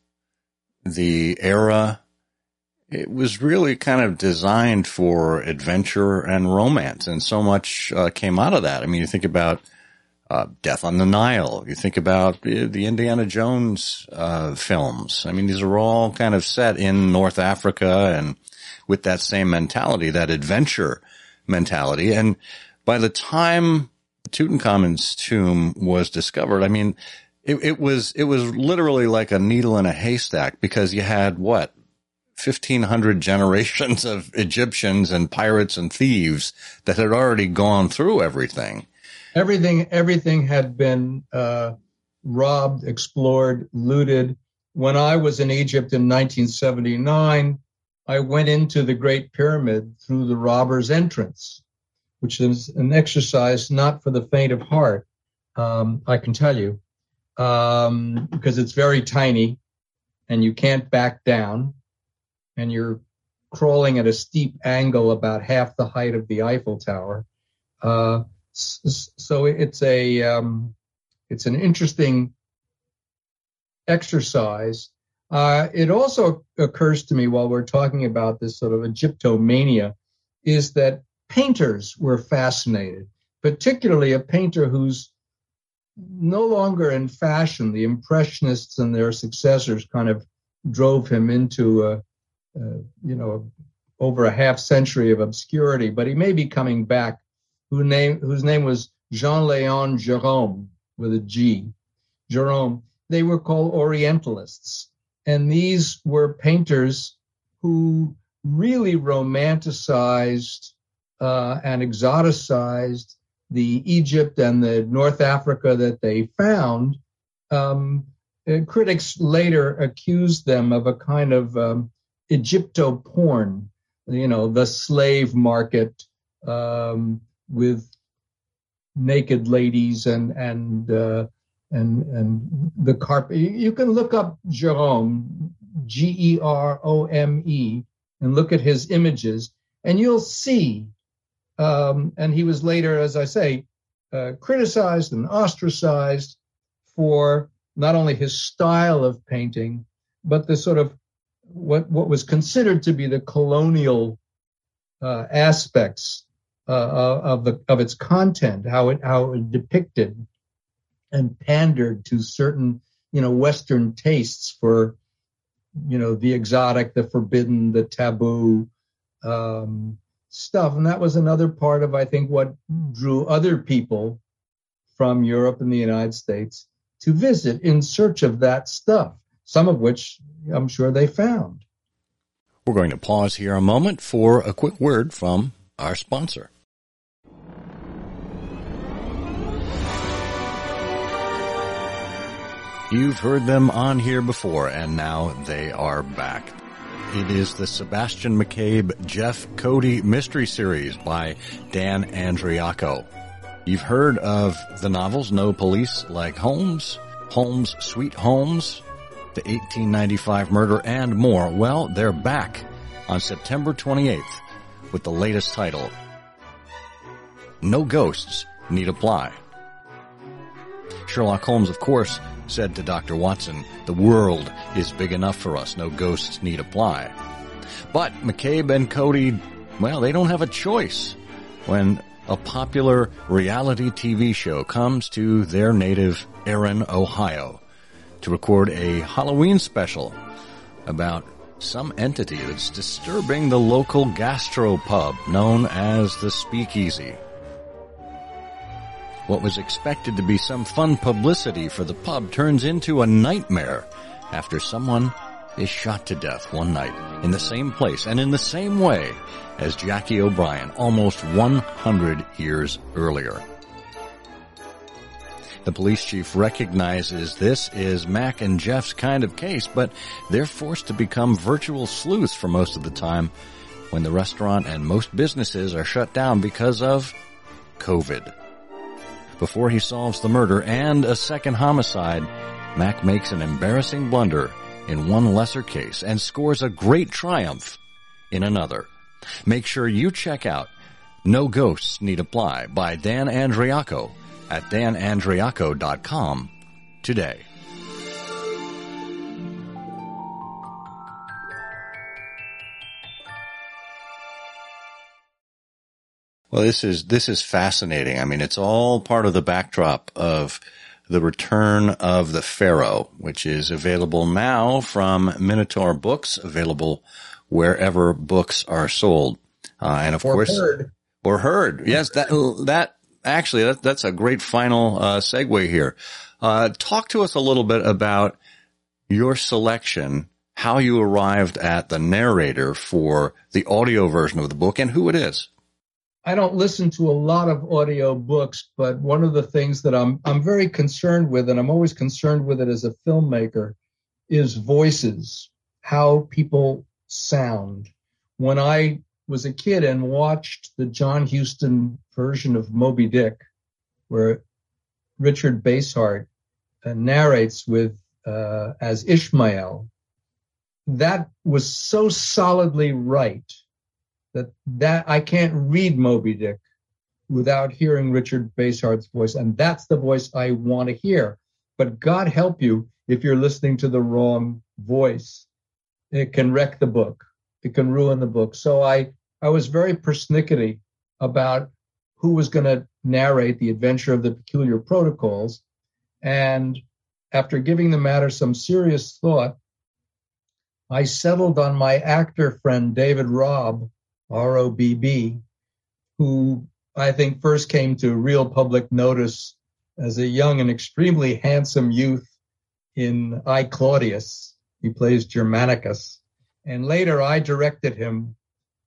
the era, it was really kind of designed for adventure and romance, and so much uh, came out of that. I mean, you think about uh, Death on the Nile. You think about the Indiana Jones uh, films. I mean, these are all kind of set in North Africa and with that same mentality, that adventure mentality. And by the time Tutankhamun's tomb was discovered, I mean, it, it was it was literally like a needle in a haystack because you had what 1500 generations of Egyptians and pirates and thieves that had already gone through everything. Everything everything had been uh, robbed, explored, looted. When I was in Egypt in 1979, I went into the Great Pyramid through the robber's entrance, which is an exercise not for the faint of heart. Um, I can tell you, um, because it's very tiny, and you can't back down, and you're crawling at a steep angle about half the height of the Eiffel Tower. Uh, so it's a um, it's an interesting exercise. Uh, it also occurs to me while we're talking about this sort of Egyptomania is that painters were fascinated, particularly a painter who's no longer in fashion. The Impressionists and their successors kind of drove him into a, a you know over a half century of obscurity, but he may be coming back who name, whose name was Jean-Léon Gérôme with a G. Gérôme. They were called Orientalists. And these were painters who really romanticized uh, and exoticized the Egypt and the North Africa that they found. Um, critics later accused them of a kind of um, Egypto porn, you know, the slave market, um, with naked ladies and and uh, and and the carpet. You can look up Gérôme, G E R O M E, and look at his images, and you'll see. Um, and he was later, as I say, uh, criticized and ostracized for not only his style of painting, but the sort of what what was considered to be the colonial uh, aspects uh, of the of its content, how it how it depicted and pandered to certain you know Western tastes for you know the exotic, the forbidden, the taboo um, stuff, and that was another part of I think what drew other people from Europe and the United States to visit in search of that stuff. Some of which I'm sure they found. We're going to pause here a moment for a quick word from our sponsor. You've heard them on here before, and now they are back. It is the Sebastian McCabe Jeff Cody Mystery Series by Dan Andriacco. You've heard of the novels No Police Like Holmes, Holmes Sweet Holmes, the 1895 murder, and more. Well, they're back on September 28th with the latest title, No Ghosts Need Apply. Sherlock Holmes, of course, said to Dr. Watson, the world is big enough for us. No ghosts need apply. But McCabe and Cody, well, they don't have a choice when a popular reality TV show comes to their native Erin, Ohio to record a Halloween special about some entity that's disturbing the local gastropub known as the Speakeasy. What was expected to be some fun publicity for the pub turns into a nightmare after someone is shot to death one night in the same place and in the same way as Jackie O'Brien almost 100 years earlier. The police chief recognizes this is Mac and Jeff's kind of case, but they're forced to become virtual sleuths for most of the time when the restaurant and most businesses are shut down because of COVID. Before he solves the murder and a second homicide, Mac makes an embarrassing blunder in one lesser case and scores a great triumph in another. Make sure you check out No Ghosts Need Apply by Dan Andriacco at danandriacco.com today. Well, this is this is fascinating. I mean, it's all part of the backdrop of the return of the Pharaoh, which is available now from Minotaur Books, available wherever books are sold, uh, and of or course, heard. or heard. Yes, that that actually that, that's a great final uh, segue here. Uh, talk to us a little bit about your selection, how you arrived at the narrator for the audio version of the book, and who it is. I don't listen to a lot of audio books, but one of the things that I'm I'm very concerned with, and I'm always concerned with it as a filmmaker, is voices, how people sound. When I was a kid and watched the John Huston version of Moby Dick, where Richard Basehart uh, narrates with uh, as Ishmael, that was so solidly right that that I can't read Moby Dick without hearing Richard Basehart's voice, and that's the voice I want to hear. But God help you if you're listening to the wrong voice. It can wreck the book. It can ruin the book. So I I was very persnickety about who was going to narrate the adventure of the peculiar protocols, and after giving the matter some serious thought, I settled on my actor friend David Robb, R O B B, who I think first came to real public notice as a young and extremely handsome youth in I Claudius. He plays Germanicus. And later I directed him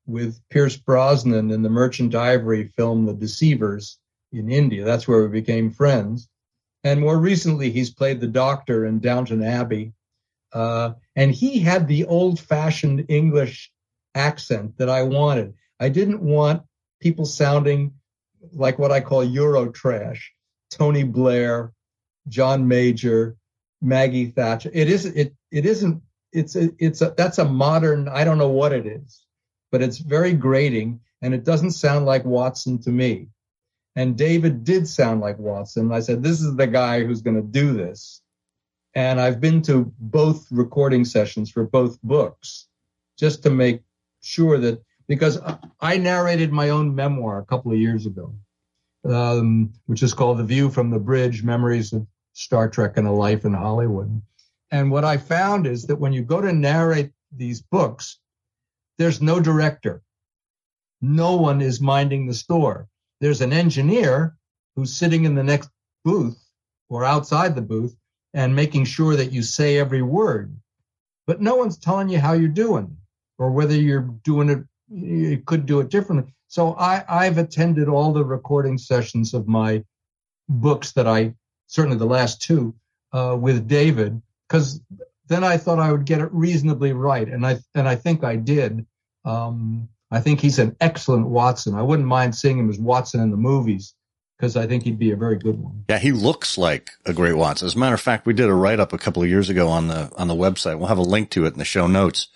with Pierce Brosnan in the Merchant Ivory film The Deceivers in India. That's where we became friends. And more recently, he's played the doctor in Downton Abbey. Uh, and he had the old fashioned English accent that I wanted. I didn't want people sounding like what I call Euro trash. Tony Blair, John Major, Maggie Thatcher. It isn't. It it isn't. It's a, it's a that's a modern. I don't know what it is, but it's very grating, and it doesn't sound like Watson to me. And David did sound like Watson. I said, this is the guy who's going to do this. And I've been to both recording sessions for both books just to make sure that because I narrated my own memoir a couple of years ago, um, which is called The View from the Bridge Memories of Star Trek and a Life in Hollywood. And what I found is that when you go to narrate these books, there's no director. No one is minding the store. There's an engineer who's sitting in the next booth or outside the booth and making sure that you say every word. But no one's telling you how you're doing or whether you're doing it, you could do it differently. So I, I've attended all the recording sessions of my books that I, certainly the last two, uh, with David, because then I thought I would get it reasonably right. And I, and I think I did. Um, I think he's an excellent Watson. I wouldn't mind seeing him as Watson in the movies because I think he'd be a very good one. Yeah, he looks like a great Watson. As a matter of fact, we did a write up a couple of years ago on the on the website. We'll have a link to it in the show notes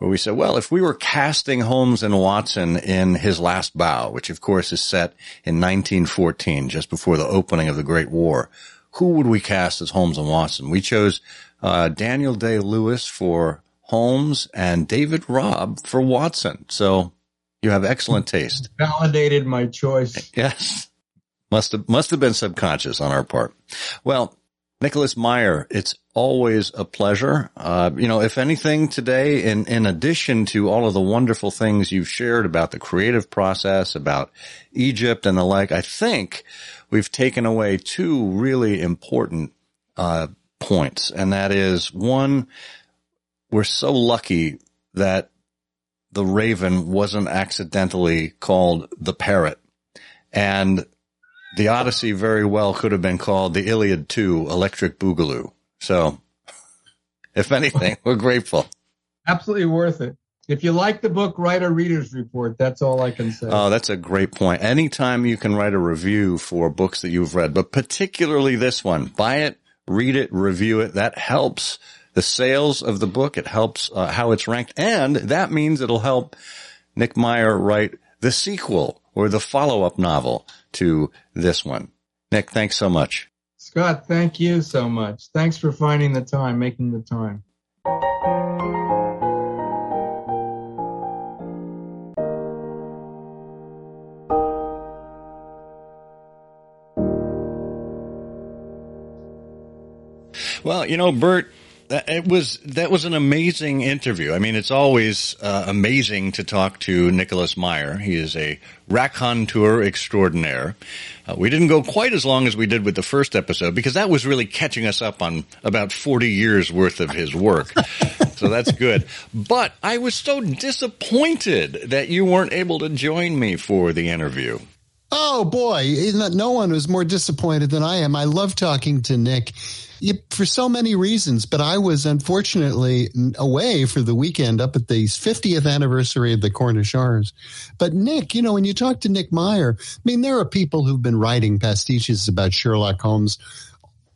where we said, well, if we were casting Holmes and Watson in his last bow, which of course is set in 1914, just before the opening of the Great War, who would we cast as Holmes and Watson? We chose uh, Daniel Day Lewis for Holmes and David Robb for Watson. So you have excellent taste. Validated my choice. Yes. Must have, must have been subconscious on our part. Well, Nicholas Meyer, it's always a pleasure. Uh, you know, if anything today, in, in addition to all of the wonderful things you've shared about the creative process, about Egypt and the like, I think we've taken away two really important, uh, points. And that is one, we're so lucky that the raven wasn't accidentally called the parrot. And the Odyssey very well could have been called the Iliad 2 Electric Boogaloo. So, if anything, we're grateful. Absolutely worth it. If you like the book, write a reader's report. That's all I can say. Oh, that's a great point. Anytime you can write a review for books that you've read, but particularly this one, buy it, read it, review it. That helps the sales of the book. It helps uh, how it's ranked. And that means it'll help Nick Meyer write the sequel or the follow up novel to this one. Nick, thanks so much. Scott, thank you so much. Thanks for finding the time, making the time. Well, you know, Burt, it was that was an amazing interview. I mean, it's always uh, amazing to talk to Nicholas Meyer. He is a raconteur extraordinaire. Uh, we didn't go quite as long as we did with the first episode because that was really catching us up on about 40 years worth of his work. so that's good. But I was so disappointed that you weren't able to join me for the interview. Oh boy, no one was more disappointed than I am. I love talking to Nick for so many reasons, but I was unfortunately away for the weekend up at the 50th anniversary of the Cornish Horrors. But Nick, you know, when you talk to Nick Meyer, I mean, there are people who've been writing pastiches about Sherlock Holmes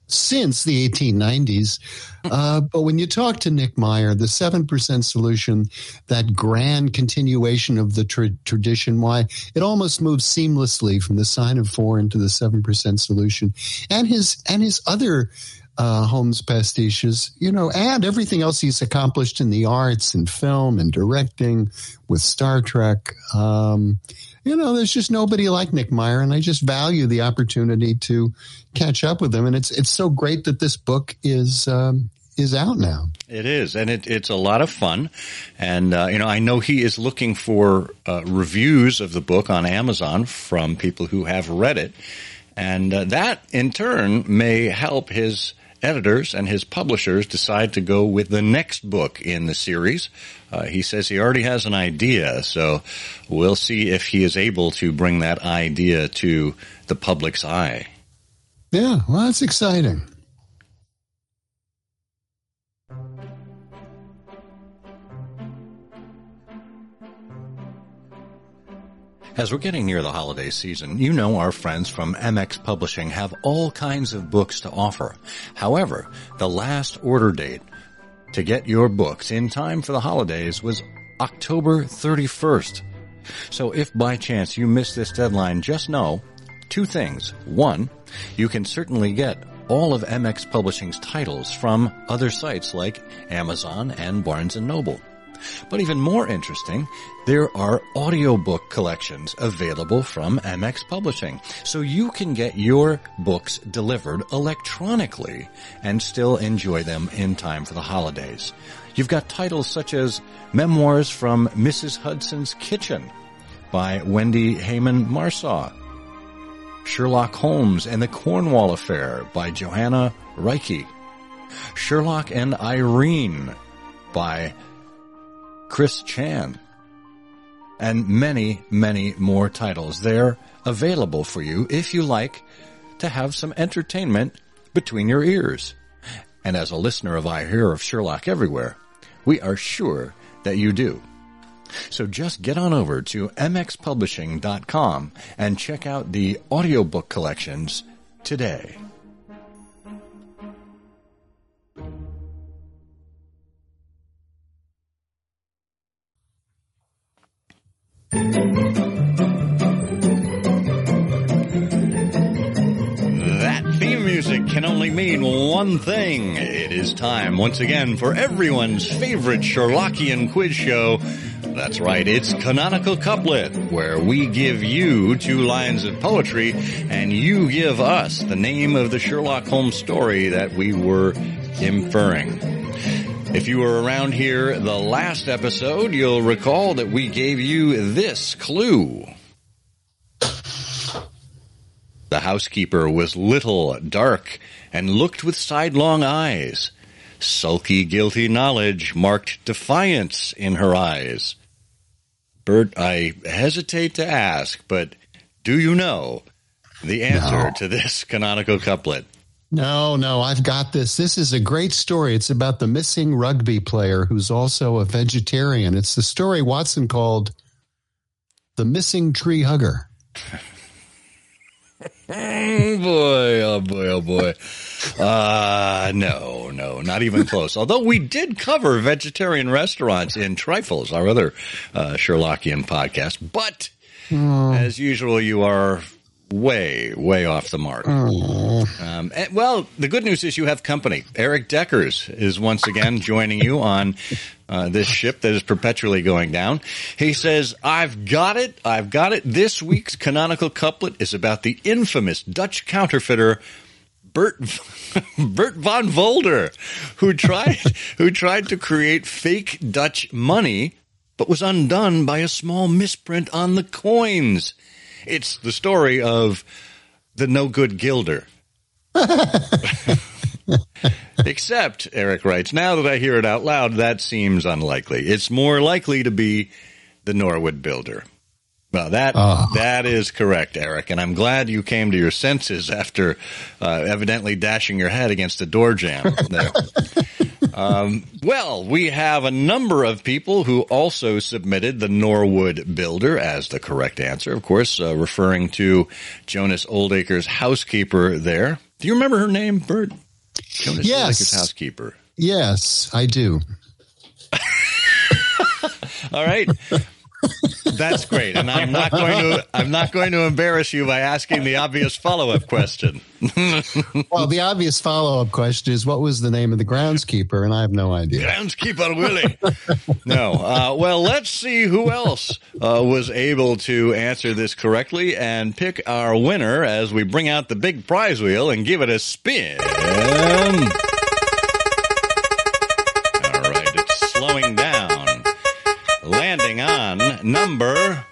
since the 1890s. Uh, but when you talk to Nick Meyer, the 7% solution, that grand continuation of the tra- tradition, why it almost moves seamlessly from the sign of four into the 7% solution and his, and his other, uh, Holmes pastiches, you know, and everything else he's accomplished in the arts and film and directing with Star Trek. Um, you know, there's just nobody like Nick Meyer, and I just value the opportunity to catch up with him. And it's it's so great that this book is um, is out now. It is, and it, it's a lot of fun. And uh, you know, I know he is looking for uh, reviews of the book on Amazon from people who have read it, and uh, that in turn may help his editors and his publishers decide to go with the next book in the series. Uh, he says he already has an idea, so we'll see if he is able to bring that idea to the public's eye. Yeah, well, that's exciting. As we're getting near the holiday season, you know our friends from MX Publishing have all kinds of books to offer. However, the last order date to get your books in time for the holidays was October 31st. So if by chance you miss this deadline, just know two things. One, you can certainly get all of MX Publishing's titles from other sites like Amazon and Barnes & Noble. But even more interesting, there are audiobook collections available from MX Publishing. So you can get your books delivered electronically and still enjoy them in time for the holidays. You've got titles such as Memoirs from Mrs. Hudson's Kitchen by Wendy Heyman Marsaw. Sherlock Holmes and the Cornwall Affair by Johanna Reiki. Sherlock and Irene by Chris Chan. And many, many more titles. They're available for you if you like to have some entertainment between your ears. And as a listener of I Hear of Sherlock Everywhere, we are sure that you do. So just get on over to mxpublishing.com and check out the audiobook collections today. Only mean one thing. It is time once again for everyone's favorite Sherlockian quiz show. That's right, it's Canonical Couplet, where we give you two lines of poetry and you give us the name of the Sherlock Holmes story that we were inferring. If you were around here the last episode, you'll recall that we gave you this clue. The housekeeper was little, dark, and looked with sidelong eyes. Sulky, guilty knowledge marked defiance in her eyes. Burt, I hesitate to ask, but do you know the answer No. to this canonical couplet? No, no, I've got this. This is a great story. It's about the missing rugby player who's also a vegetarian. It's the story Watson called The Missing Tree Hugger. Oh boy, oh boy, oh boy. Uh, no, no, not even close. Although we did cover vegetarian restaurants in Trifles, our other uh, Sherlockian podcast. But as usual, you are way, way off the mark. Um, and- well, the good news is you have company. Eric Deckers is once again joining you on uh, this ship that is perpetually going down. He says, I've got it. I've got it. This week's canonical couplet is about the infamous Dutch counterfeiter Burt Burt von Volder, who tried who tried to create fake Dutch money, but was undone by a small misprint on the coins. It's the story of the no good gilder. Except, Eric writes, now that I hear it out loud, that seems unlikely. It's more likely to be the Norwood builder. Well, that that is correct, Eric, and I'm glad you came to your senses after uh, evidently dashing your head against the door jamb. Um, well, we have a number of people who also submitted the Norwood Builder as the correct answer. Of course, uh, referring to Jonas Oldacre's housekeeper. There, do you remember her name, Burt? Jonas Yes. Oldacre's housekeeper. Yes, I do. All right. That's great, and I'm not going to I'm not going to embarrass you by asking the obvious follow up question. Well, the obvious follow up question is what was the name of the groundskeeper? And I have no idea. Groundskeeper Willie. No. Uh, well, let's see who else uh, was able to answer this correctly and pick our winner as we bring out the big prize wheel and give it a spin. Number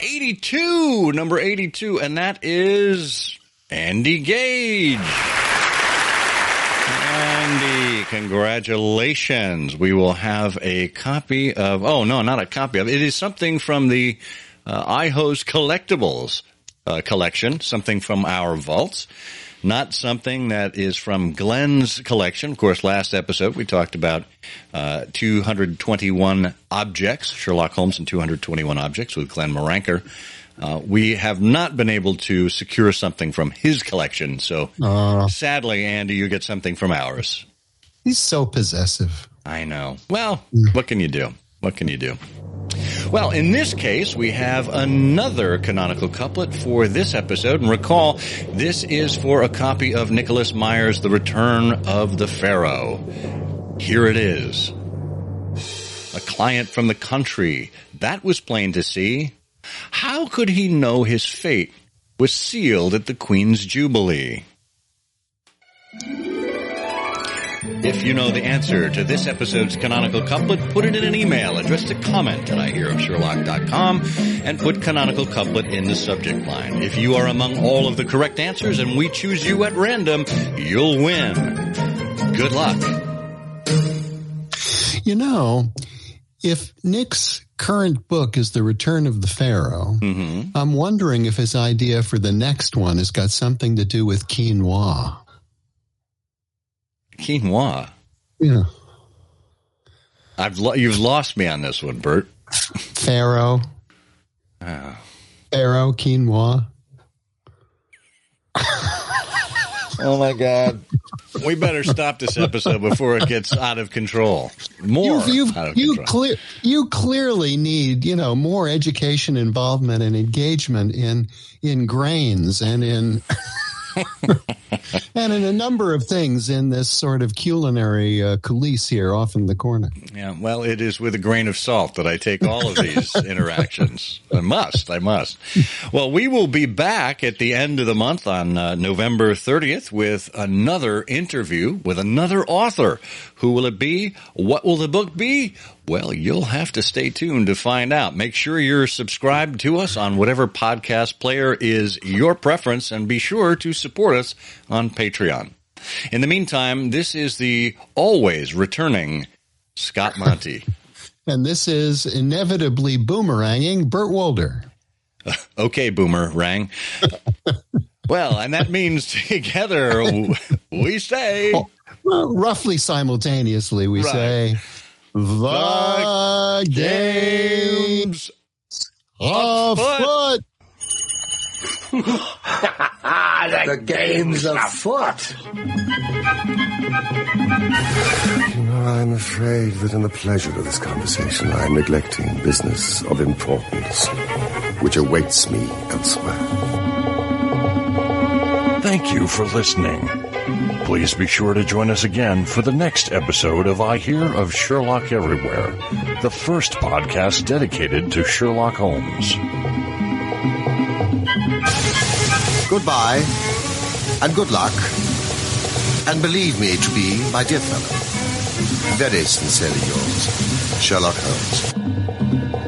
82. Number 82, and that is Andy Gage. Andy, congratulations. We will have a copy of, oh no, not a copy of, it is something from the uh, iHose Collectibles uh, collection, something from our vaults. Not something that is from Glen's collection. Of course, last episode we talked about uh, 221 objects, Sherlock Holmes and 221 objects with Glen Miranker. Uh, we have not been able to secure something from his collection, so sadly, Andy, you get something from ours. He's so possessive. I know. Well, what can you do? What can you do? Well, in this case, we have another canonical couplet for this episode. And recall, this is for a copy of Nicholas Meyer's The Return of the Pharaoh. Here it is. a client from the country. That was plain to see. How could he know his fate was sealed at the Queen's Jubilee? If you know the answer to this episode's canonical couplet, put it in an email addressed to comment at ihearofsherlock.com and put canonical couplet in the subject line. If you are among all of the correct answers and we choose you at random, you'll win. Good luck. You know, if Nick's current book is The Return of the Pharaoh, Mm-hmm. I'm wondering if his idea for the next one has got something to do with quinoa. Quinoa. Yeah. I've lo- you've lost me on this one, Burt. Pharaoh. Pharaoh, quinoa. Oh my God. We better stop this episode before it gets out of control. More you, you, out of you, control. clear, you clearly need, you know, more education, involvement, and engagement in in grains and in and in a number of things in this sort of culinary uh, coulisse here off in the corner. Yeah, well, it is with a grain of salt that I take all of these interactions. I must, I must. Well, we will be back at the end of the month on uh, November 30th with another interview with another author. Who will it be? What will the book be? Well, you'll have to stay tuned to find out. Make sure you're subscribed to us on whatever podcast player is your preference and be sure to support us on Patreon. In the meantime, this is the always returning Scott Monty. And this is inevitably boomeranging Burt Wolder. Okay, Boomer rang. well, and that means together we say Well, roughly simultaneously, we Right. say the games afoot. the game's afoot. You know, I'm afraid that in the pleasure of this conversation, I'm neglecting business of importance, which awaits me elsewhere. Thank you for listening. Please be sure to join us again for the next episode of I Hear of Sherlock Everywhere, the first podcast dedicated to Sherlock Holmes. Goodbye, and good luck, and believe me to be, my dear fellow, very sincerely yours, Sherlock Holmes.